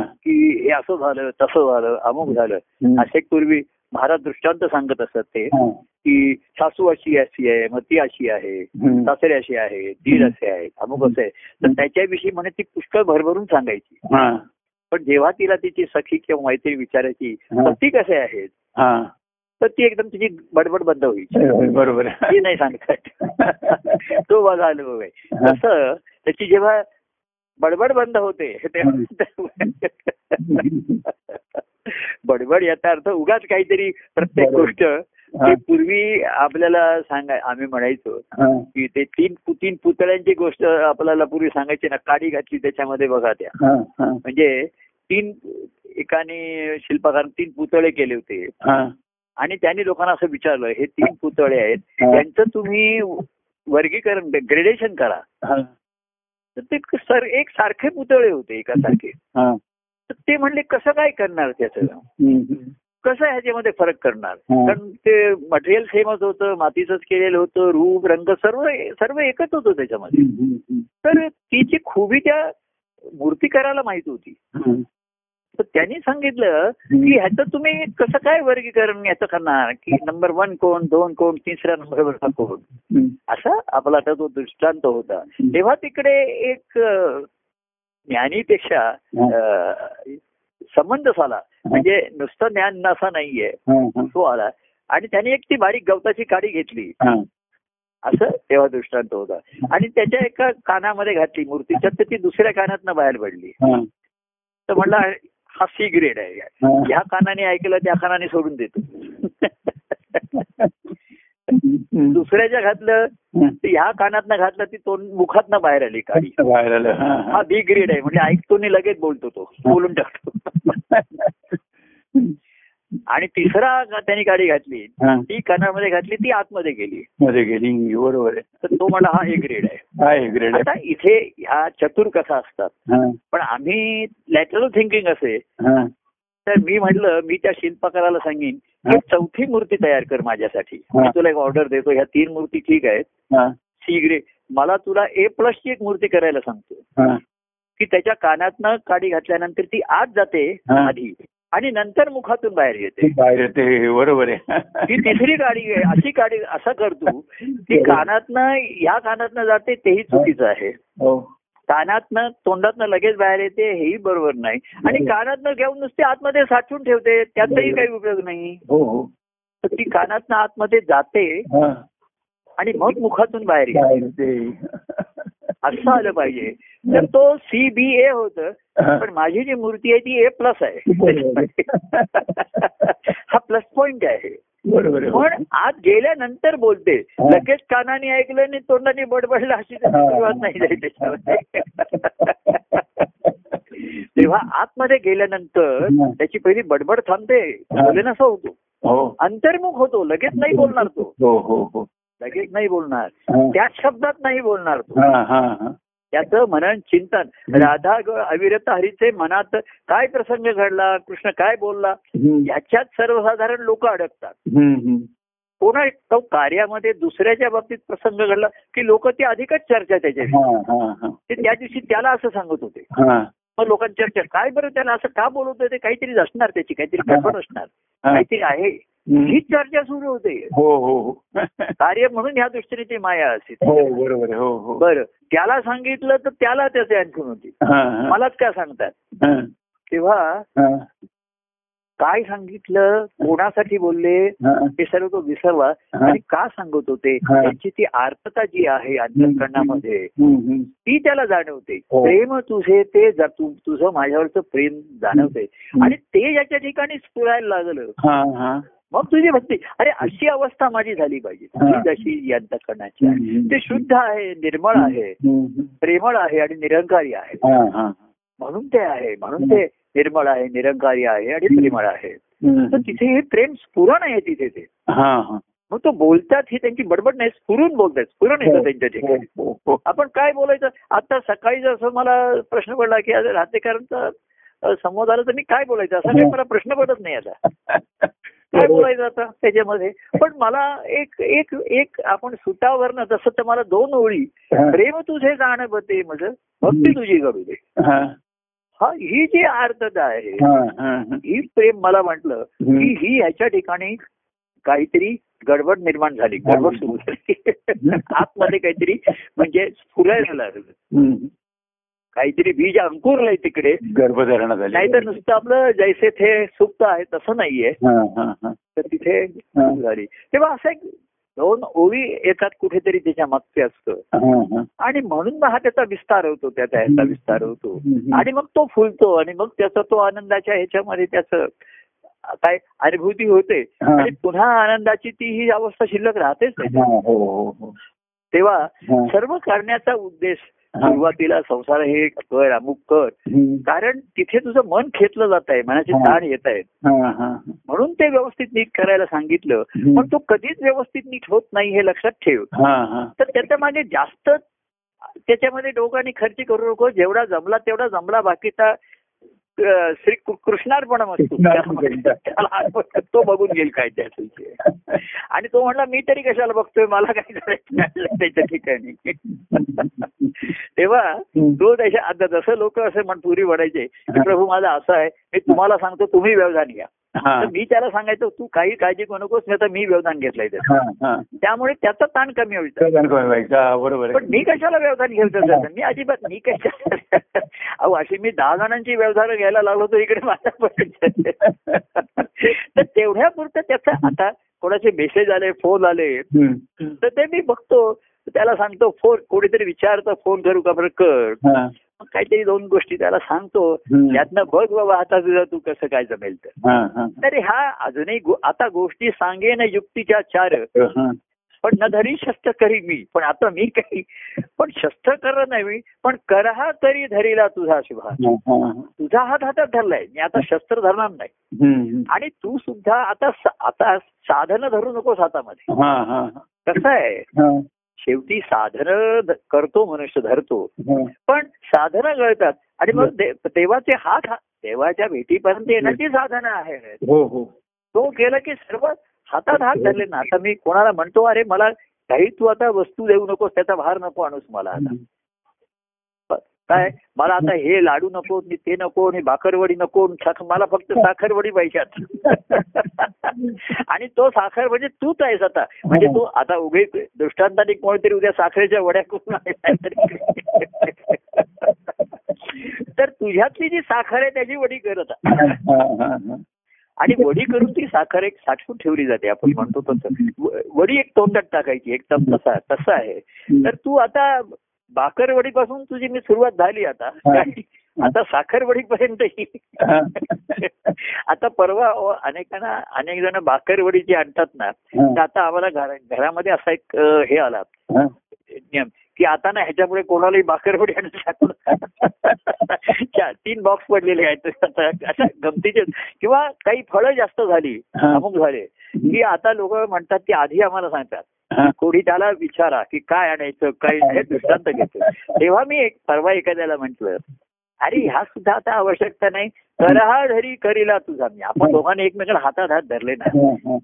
की हे असं झालं तसं झालं अमुक झालं. असे पूर्वी महाराज दृष्टांत सांगत असतात ते. की सासू अशी अशी आहे मग ती अशी आहे. सासरे अशी आहे दीर असे आहेत अमुक असे आहे तर त्याच्याविषयी म्हणे ती पुष्कळ भरभरून सांगायची. पण जेव्हा तिला तिची सखी किंवा मैत्री विचारायची हा. पती कसे आहेत? हा. तर ती एकदम तिची बडबड बंद होय, बरोबर. आहे. ती नाही सांगतात तो माझा अनुभव आहे. तसं त्याची जेव्हा बडबड बंद होते तेव्हा- बडबड याचा अर्थ उगाच काहीतरी प्रत्येक. गोष्ट. ते पूर्वी आपल्याला सांगाय आम्ही म्हणायचो. की ते तीन तीन पुतळ्यांची गोष्ट आपल्याला पूर्वी सांगायची ना काडी घातली त्याच्यामध्ये बघा त्या म्हणजे तीन एकाने शिल्पकाराने तीन पुतळे केले होते. आणि त्यांनी लोकांना असं विचारलं हे तीन पुतळे आहेत. त्यांचं तुम्ही वर्गीकरण ग्रेडेशन करा. तर ते सर एक सारखे पुतळे होते एकासारखे ते म्हणले कसं काय करणार त्याचं. कसं ह्याच्यामध्ये फरक करणार. कारण ते मटेरियल सेमच होतं मातीचंच केलेलं होतं रूप रंग सर्व सर्व एकच होतं त्याच्यामध्ये. तर तिची खूबी त्या मूर्तिकाराला माहीत होती. तर त्यांनी सांगितलं की ह्याचं तुम्ही कसं काय वर्गीकरण याचं करणार? की नंबर वन कोण दोन कोण तिसऱ्या नंबरवरचा कोण. असा आपला आता तो दृष्टांत होता. तेव्हा तिकडे एक ज्ञानीपेक्षा संबंध झाला. म्हणजे नुसतं ज्ञान असा नाहीये. तो आला. आणि त्याने एक ती बारीक गवताची काडी घेतली. असं तेव्हा दृष्टांत होता. आणि त्याच्या एका कानामध्ये घातली मूर्तीच्या तर ती दुसऱ्या कानातनं बाहेर पडली. तर म्हणला हा सी ग्रेड आहे. ह्या कानाने ऐकलं त्या कानाने सोडून देतो. दुसऱ्याच्या घातलं ह्या कानातनं घातलं ती तोंड मुखातनं बाहेर आली काडी. बाहेर आलं. हा. बी ग्रेड आहे. म्हणजे ऐकतो लगेच बोलतो तो. बोलून टाकतो. आणि तिसरा त्यांनी गाडी घातली. ती कानामध्ये घातली ती आतमध्ये गेली. मध्ये गेली. बरोबर आहे. तर तो म्हणला हा ए ग्रेड आहे. ग्रेड आहे. आता इथे ह्या चतुर कथा असतात. पण आम्ही लॅटरल थिंकिंग असे. तर मी म्हटलं मी त्या शिल्पकाराला सांगेन की एक चौथी मूर्ती तयार कर माझ्यासाठी. मी तुला एक ऑर्डर देतो ह्या तीन मूर्ती ठीक आहेत. हा, सी ग्रेड मला तुला ए प्लसची एक मूर्ती करायला सांगतो. की त्याच्या कानातनं काडी घातल्यानंतर ती आत जाते. आधी आणि नंतर मुखातून बाहेर येते. बाहेर येते बरोबर आहे. ती तिसरी गाडी अशी गाडी असं करतो ती कानातनं ह्या कानातनं जाते तेही चुकीचं आहे. हो. कानातनं तोंडातनं लगेच बाहेर येते हेही बरोबर नाही. आणि कानातनं घेऊन नुसते आतमध्ये साठवून ठेवते त्याचाही काही उपयोग नाही. हो हो. तर ती कानातनं आतमध्ये जाते. आणि मग मुखातून बाहेर येते. असं आलं पाहिजे. तर तो सी बी ए होत. पण माझी जी मूर्ती आहे ती ए प्लस आहे. हा प्लस पॉइंट आहे. बरोबर. पण आत गेल्यानंतर बोलते. लगेच कानाने ऐकलं आणि तोंडाने बडबडलं अशी सुरुवात नाही झाली त्याच्यामध्ये. तेव्हा आतमध्ये गेल्यानंतर त्याची पहिली बडबड थांबते. बोले नसा होतो. हो. अंतर्मुख होतो. लगेच नाही बोलणार तो. हो हो हो. लगेच नाही बोलणार. त्याच शब्दात नाही बोलणार तो. त्याचं मनन चिंतन. राधा अविरत हरीचे मनात काय प्रसंग घडला? कृष्ण काय बोलला. याच्यात सर्वसाधारण लोक अडकतात. कोणा तो कार्यामध्ये दुसऱ्याच्या बाबतीत प्रसंग घडला की लोक ते अधिकच चर्चा त्याच्या हा हा हा. ते त्या दिवशी त्याला असं सांगत होते. हा. मग लोकांची चर्चा काय बरं त्याला असं का बोलवतोय? ते काहीतरी असणार त्याची काहीतरी गडबड असणार. काहीतरी आहे. हम्म. ही चर्चा सुरू होते. हो हो हो. कार्य म्हणून ह्या दृष्टीने ती माया असते हो बरोबर हो हो. बरं. त्याला सांगितलं तर त्याला त्याचे आणखून होती. मलाच काय सांगतात? हा, तेव्हा. काय सांगितलं? कोणासाठी बोलले? हा, हे सर्व तो विसरला. आणि का सांगत होते. त्यांची ती आर्तता जी आहे अंतकरणामध्ये. ती त्याला जाणवते. हो. प्रेम तुझे ते तु- तुझं माझ्यावरचं प्रेम जाणवते. आणि ते ज्याच्या ठिकाणी स्फुरायला लागलं. मग तुझी भक्ती. अरे अशी अवस्था माझी झाली पाहिजे. हा. जशी हम्म. ते शुद्ध आहे निर्मळ आहे. प्रेमळ आहे आणि निरंकारी आहे. हा, हा. म्हणून ते आहे. म्हणून ते निर्मळ आहे निरंकारी आहे आणि प्रेमळ आहे. तर. तिथे हे प्रेम स्फुरण आहे तिथे ते. हा, हा. मग तो बोलतात ही त्यांची बडबड नाही स्फुरून बोलतात. स्फुरण येतं त्यांच्या ठिकाणी. हो, हो, आपण काय बोलायचं? आता सकाळी जसं मला प्रश्न पडला की आज राहतेकरांचा संवाद आला तर मी काय बोलायचं? असा काही मला प्रश्न पडत नाही आता. काय बोलायचं आता त्याच्यामध्ये पण मला एक एक एक आपण सुटावरनं जसं तर मला दोन ओळी. प्रेम तुझे जाणवते माझं भक्ती तुझी घडू दे हा, हा जी आर्तता आहे हा, हा, हा. ही प्रेम मला म्हटलं. की ही ह्याच्या ठिकाणी काहीतरी गडबड निर्माण झाली गडबड सुरू झाली आतमध्ये काहीतरी म्हणजे फुरायला लागलं. काहीतरी बीज अंकुरलंय तिकडे गर्भधारणा झाली नाहीतर नुसतं आपलं जैसे थे सुप्त आहे तसं नाहीये हा, हा, हा. तर तिथे झाली तेव्हा असं एक दोन ओळी येतात कुठेतरी त्याच्या मागचे असतं हा, हा. आणि म्हणून मग हा त्याचा विस्तार होतो त्याचा ह्याचा विस्तार होतो. आणि मग तो फुलतो आणि मग त्याचा तो आनंदाच्या ह्याच्यामध्ये त्याचं काय अनुभूती होते. आणि पुन्हा आनंदाची ती ही अवस्था शिल्लक राहतेच हा. हो हो तेव्हा. सर्व करण्याचा उद्देश. सुरुवातीला संसार हे कर अमुक कर. कारण तिथे तुझं मन खेचलं जात आहे मनाचे. ताण येत आहेत. म्हणून ते व्यवस्थित नीट करायला सांगितलं. पण तो कधीच व्यवस्थित नीट होत नाही हे लक्षात ठेव. तर त्याच्यामागे जास्त त्याच्यामध्ये डोकाने खर्च करू नको जेवढा जमला तेवढा जमला बाकीचा श्री कृ- कृष्णार्पण असतो तो बघून घेईल काय त्याचं ते. आणि तो म्हणला मी तरी कशाला बघतोय मला काय करायचं त्याच्या ठिकाणी तेव्हा. तो त्याच्या आता जसं लोक असे म्हण पुरी वडायचे की. प्रभू माझा असं आहे मी तुम्हाला सांगतो तुम्ही व्यवधान घ्या तर मी त्याला सांगायचो तू काही काळजी करू नकोस नाही तर मी व्यवधान घेतलंय त्याचं. त्यामुळे त्याचा ताण कमी होईल. बरोबर पण. मी कशाला व्यवधान त्याचं? मी अजिबात मी कशाला अहो अशी मी दहा जणांची व्यवधान घ्यायला लागलो तर इकडे माझा तर तेवढ्या पुरतं त्याचं आता कोणाचे मेसेज आले फोन आले. तर ते मी बघतो. त्याला सांगतो फोन कोणीतरी विचारतं फोन करू का बरं? कर. काहीतरी दोन गोष्टी त्याला सांगतो. त्यातनं बघ बाबा आता तुझं तू कसं काय जमेल तर हा, अजूनही आता गोष्टी सांगेन युक्तीच्या चार. पण न धरी शस्त्र करी मी पण आता मी काही पण शस्त्र कर नाही पण करहा तरी धरीला तुझा शुभा. तुझा हात हातात धरलाय मी आता शस्त्र धरणार नाही. आणि तू सुद्धा आता आता साधनं धरू नकोस हातामध्ये. कसं आहे. शेवटी साधनं करतो मनुष्य धरतो. पण साधनं कळतात आणि मग देवाचे हात देवाच्या भेटीपर्यंत येण्याची साधनं आहेत हो हो. तो केलं की सर्व हातात हात धरले ना. आता मी कोणाला म्हणतो अरे मला काही तू आता वस्तू देऊ नकोस त्याचा भार नको आणूस मला आता. काय? मला आता हे लाडू नको ते नको आणि भाकरवडी नको मला फक्त साखरवडी पाहिजेत आणि तो साखर म्हणजे तूच आहेस आता. म्हणजे तू आता उभे दृष्टांताने कोणतरी उद्या साखरेच्या वड्या करून. तर तुझ्यातली जी साखर आहे त्याची वडी करत हा, हा, हा. आणि वडी करून ती साखर एक साठवून ठेवली जाते आपण म्हणतो तसं. वडी एक तोंडात टाकायची एकदम तसा तसं आहे. तर तू आता बाकरवडीपासून तुझी मी सुरुवात झाली आता. आता साखरवडीपर्यंत ही हा. आता परवा अनेकांना अनेक जण बाकरवडीची आणतात ना तर आता आम्हाला घरा- घरामध्ये असा एक हे आला. नियम की आता ना ह्याच्यामुळे कोणालाही बाकरवडी आणू चार तीन बॉक्स पडलेले आहेत अशा गमतीचे किंवा काही फळं जास्त झाली. अमुक झाले की आता लोक म्हणतात की आधी आम्हाला सांगतात. कोणी त्याला विचारा की काय आणायचं काय हे. दृष्टांत घेतो. तेव्हा मी एक परवा एखाद्याला म्हंटल अरे ह्या सुद्धा आता आवश्यकता नाही. करहा धरी करीला तुझा मी. आपण दोघांनी एकमेकांना हातात हात धरले ना.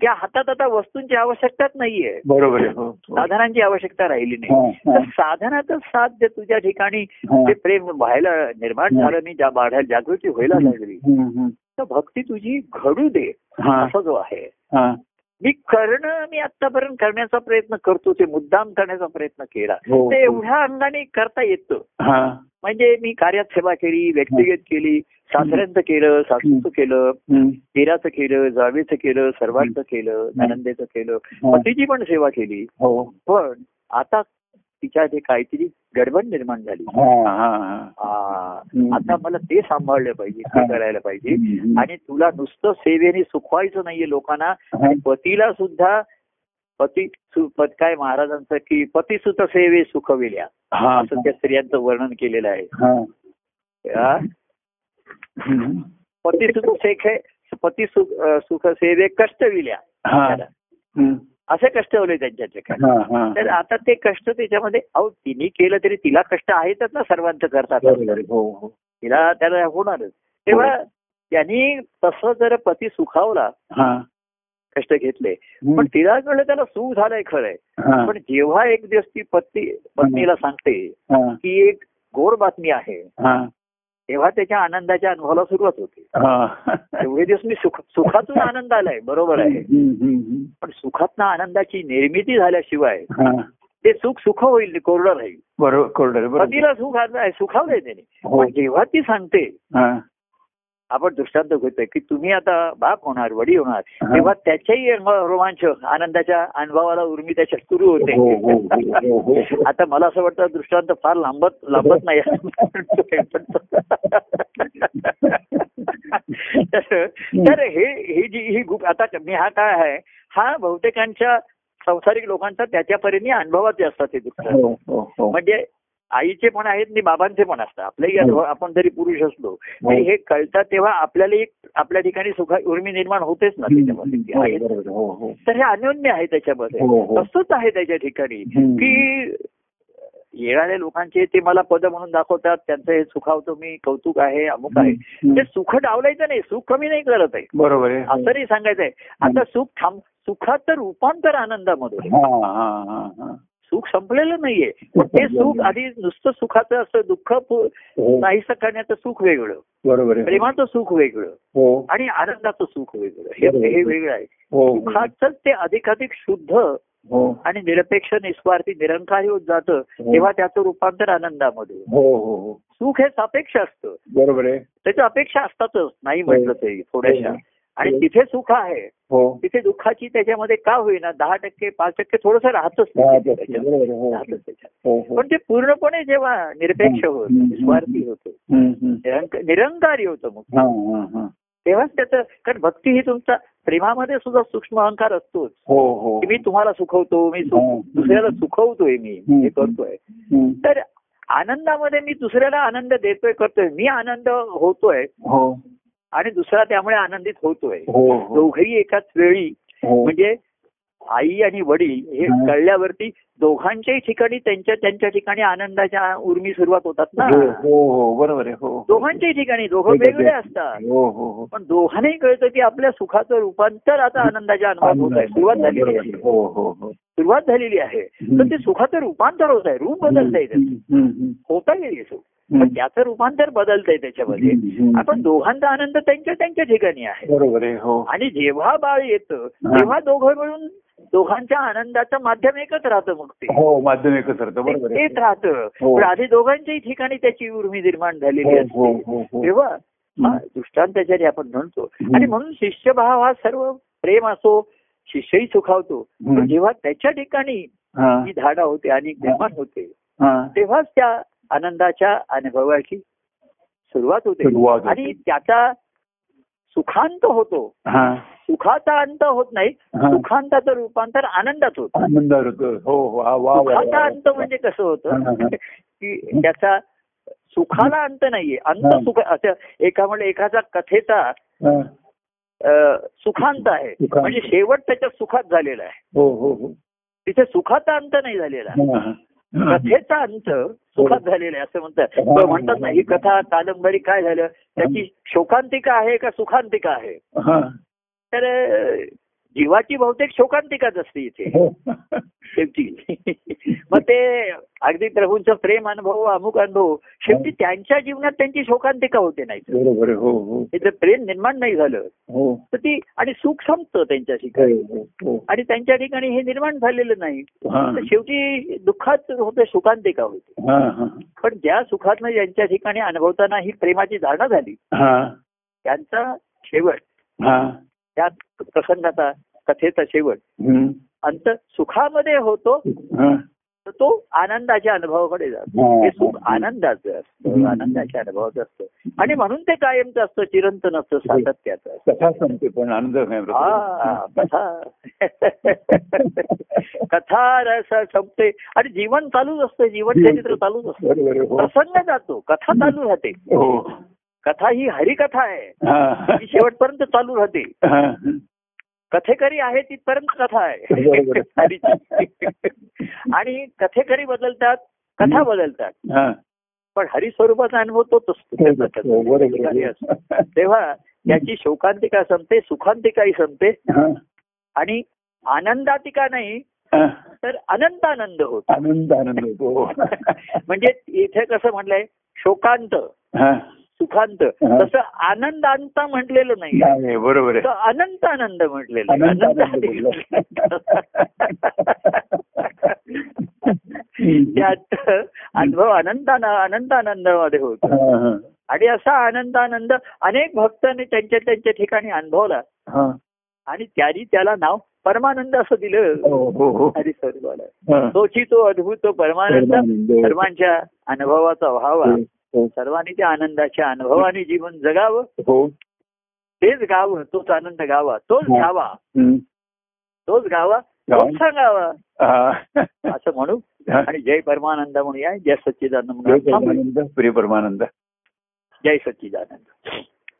त्या हातात आता वस्तूंची आवश्यकताच नाहीये. बरोबर हो, हो. साधनांची आवश्यकता राहिली नाही. तर साधनाचं साध्य तुझ्या ठिकाणी. ते प्रेम व्हायला निर्माण झालं आणि जा- वाढायला जागृती व्हायला लागली. तर भक्ती तुझी घडू दे असा जो आहे. मी करणं मी आतापर्यंत करण्याचा प्रयत्न करतो ते मुद्दाम करण्याचा प्रयत्न केला. हो. ते एवढ्या अंगाने करता येतं. हा. म्हणजे मी कार्यात सेवा केली व्यक्तिगत केली सासऱ्यांचं केलं सासूचं केलं. दिराचं केलं जावेचं केलं सर्वांचं केलं ननंदेचं केलं. हा. पतीची पण सेवा केली. हो. पण आता तिच्या काहीतरी गडबड निर्माण झाली. हा. हा. हा. आता मला ते सांभाळलं पाहिजे. ते करायला पाहिजे. आणि तुला नुसतं सेवेने सुखवायचं नाहीये लोकांना. पतीला सुद्धा पती काय महाराजांचं की पती सुत सेवे सुखविल्या. हा. असं त्या स्त्रियांचं वर्णन केलेलं आहे. हा. पती सुख सेखे पती सुख सुख सेवे कष्टविल्या हा. असे कष्टवले त्यांच्या ठिकाणी हा हा. तर आता ते कष्ट त्याच्यामध्ये अहो तिने केलं तरी तिला कष्ट आहेतच ना सर्वांचं करतात हो हो. तिला त्याला होणारच. तेव्हा त्यांनी तसं जर पती सुखावला हा. कष्ट घेतले. पण तिला कळलं त्याला सुख झालंय खरंय. हा. पण जेव्हा एक दिवस ती पत्नी पत्नीला सांगते हा. की एक गोड बातमी आहे. हा. तेव्हा त्याच्या आनंदाच्या अनुभवाला सुरुवात होते. हा. एवढे दिवस मी सुख सुखातून आनंद आलाय बरोबर आहे. पण सुखातनं आनंदाची निर्मिती झाल्याशिवाय हा. ते सुख सुख होईल कोरडं राहील. बरोबर बरोबर. पतीला सुख सुखावलंय त्याने. हो. जेव्हा ती सांगते आपण दृष्टांत घेतोय की तुम्ही आता बाप होणार वडी होणार. तेव्हा त्याच्याही रोमांच आनंदाच्या अनुभवाला उर्मी त्याच्यात सुरू हो, हो, हो, हो. होते आता मला असं वाटतं दृष्टांत फार लांबत लांबत नाही तर हे ही जी ही गुप आता मी हा काय आहे हा बहुतेकांच्या संसारिक लोकांचा त्याच्यापरीने अनुभवाचे असतात हे दृष्टांत. म्हणजे आईचे पण आहेत आणि बाबांचे पण असतात. आपल्याही अनुभव आपण जरी पुरुष असलो तरी हे कळतात तेव्हा आपल्याला एक आपल्या ठिकाणी सुखा उर्मी निर्माण होतेच ना त्याच्यामध्ये. हो, हो, हो. तर हे अन्योन्य आहे त्याच्यामध्ये. हो, हो. तसंच आहे त्याच्या ठिकाणी. की येणाऱ्या लोकांचे ते मला पद म्हणून दाखवतात त्यांचं हे सुखावतो मी कौतुक आहे अमुक आहे. ते सुख डावलायचं नाही. सुख कमी नाही करत आहे. बरोबर आहे. असं नाही सांगायचंय. आता सुख थांब सुखाचं रूपांतर आनंदामध्ये. हा हा हा हा. सुख संपलेलं नाहीये. पण ते सुख आधी नुसतं सुखाचं असं दुःख हो, नाहीसं करण्याचं सुख वेगळं. बरोबर आहे. प्रेमाचं सुख वेगळं. हो. आणि आनंदाचं सुख वेगळं. हे वेगळं आहे. हो. सुखाचंच ते अधिकाधिक शुद्ध आणि निरपेक्ष निस्वार्थी निरंकारी होत जातं तेव्हा त्याचं रूपांतर आनंदामध्ये सुख हे सापेक्ष असतं. बरोबर आहे. त्याच्या अपेक्षा असतातच. नाही म्हटलं तरी थोड्याशा. आणि तिथे सुख आहे. हो. तिथे दुःखाची त्याच्यामध्ये का होईना दहा टक्के पाच टक्के थोडंसं राहतच हा, हो. हो हो. पण ते पूर्णपणे जेव्हा निरपेक्ष होत हम्म. निस्वार्थी होतं निरंकारी होतं मग. हा हा हा. तेव्हाच त्याचं कारण भक्ती ही तुमचा प्रेमामध्ये सुद्धा सूक्ष्म अहंकार असतोच. हो हो. की मी तुम्हाला सुखवतो मी. दुसऱ्याला सुखवतोय मी. हे करतोय. तर आनंदामध्ये मी दुसऱ्याला आनंद देतोय करतोय. मी आनंद होतोय. हो. आणि दुसरा त्यामुळे आनंदित होतोय. हो हो. दोघही एकाच वेळी हो. म्हणजे आई आणि वडील हे. कळल्यावरती दोघांच्याही ठिकाणी त्यांच्या त्यांच्या ठिकाणी आनंदाच्या उर्मी सुरुवात होतात ना. बरोबर आहे. हो दोघांच्याही ठिकाणी. दोघं वेगळे असतात. पण दोघांनाही कळतं की आपल्या सुखाचं रूपांतर आता आनंदाच्या अनुभवात होत आहे. सुरुवात झालेली आहे. सुरुवात झालेली आहे. तर ते सुखाचं रूपांतर होत आहे. रूप बदलत आहे होता येईल सुख. त्याचं रूपांतर बदलतंय त्याच्यामध्ये. आपण दोघांचा आनंद त्यांच्या त्यांच्या ठिकाणी आहे. बरोबर आहे हो. आणि जेव्हा बाळ येतं तेव्हा दोघं मिळून दोघांच्या आनंदाचं माध्यम एकच राहतं मग ते. हो माध्यमिकच राहतं बरोबर आहे. तेच राहतं. हो. पण आधी दोघांच्याही ठिकाणी त्याची उर्मी निर्माण झालेली हो असते. तेव्हा हा दृष्टांताचारी आपण म्हणतो. आणि म्हणून शिष्यभाव हा सर्व प्रेम असो शिष्यही सुखावतो. पण जेव्हा त्याच्या ठिकाणी हा. धाडा होते आणि निर्माण होते तेव्हाच त्या आनंदाच्या अनुभवाची सुरुवात होते. आणि त्याचा सुखांत होतो. हा. सुखाचा अंत होत नाही. सुखांताचं रूपांतर आनंदात होतं. हो हो. सुखाचा अंत म्हणजे कसं होतं. की त्याचा सुखाला अंत नाहीये. अंत. सुख असं एका म्हणजे एखादा कथेचा सुखांत आहे. म्हणजे शेवट त्याच्या सुखात झालेला आहे. हो तिथे सुखाचा अंत नाही झालेला. कथेचा अंत सुखात झालेला आहे असं म्हणतात. म्हणतात ना ही कथा कादंबरी काय झालं? त्याची शोकांतिका आहे का सुखांतिका आहे? हा. तर जीवाची बहुतेक शोकांतिकाच असते इथे. हो. शेवटी. मग ते अगदी प्रभूंचं प्रेम अनुभव अमुक अनुभव शेवटी त्यांच्या जीवनात त्यांची शोकांतिका होते नाही बरोबर. हो हो. हे प्रेम निर्माण नाही झालं हो. तर ती आणि सुख संपतं त्यांच्या ठिकाणी हो हो. आणि त्यांच्या ठिकाणी हे निर्माण झालेलं नाही. हा. तर शेवटी दुःखात होते सुखांतिका होते. हा हा. पण ज्या सुखातनं ज्यांच्या ठिकाणी अनुभवताना ही प्रेमाची धारणा झाली हा. त्यांचा शेवट हा. त्या प्रसंगाचा कथेचा शेवट. अंत सुखामध्ये होतो. तर तो आनंदाच्या अनुभवाकडे जातो हा. सुख आनंदाचं असतं. आनंदाच्या अनुभवाचं असतं आणि म्हणून ते कायमचं असतं चिरंतन असतं सातत्याचं. कथा संपते पण आनंद कथा कथा रस संपते आणि जीवन चालूच असतं जीवन चरित्र चालूच असतं. हो. प्रसंग जातो कथा चालू राहते हो कथा ही हरिकथा आहे हा. ती शेवटपर्यंत चालू राहते. कथेकरी आहे तिथपर्यंत कथा. आहे. आणि कथेकरी बदलतात कथा बदलतात हा. पण हरिस्वरूपाचा अनुभव तोच असतो. तेव्हा त्याची शोकांतिका संपते सुखांतिकाही संपते. आणि आनंदातिका नाही. तर अनंत आनंद होतो आनंद आनंद होतो म्हणजे इथे कसं म्हटलंय शोकांत. सुखांत. तसं आनंदांत म्हटलेलं नाही नाही, बरोबर अनंत आनंद म्हटलेलं आनंद त्यात अनुभव अनंत अनंत आनंदामध्ये होतो. आणि असा आनंद आनंद अनेक भक्तांनी त्यांच्या त्यांच्या ठिकाणी अनुभवला. आणि त्यांनी त्याला नाव परमानंद असं दिलं हो हो हो हरिस्वरूपाला हा. तोची तो अद्भुत तो परमानंद. सर्वांच्या अनुभवाचा व्हावा. सर्वांनी त्या आनंदाच्या अनुभवाने जीवन जगावं हो तेच गावं तोच आनंद गावा तोच हा. घ्यावा हम्म. तोच गावा गावा. तोच सांगावा हा. असं म्हणू हा. आणि जय परमानंद म्हणूया जय सच्चिदानंद जय म्हणूया. प्रिय परमानंद जय सच्चिदानंद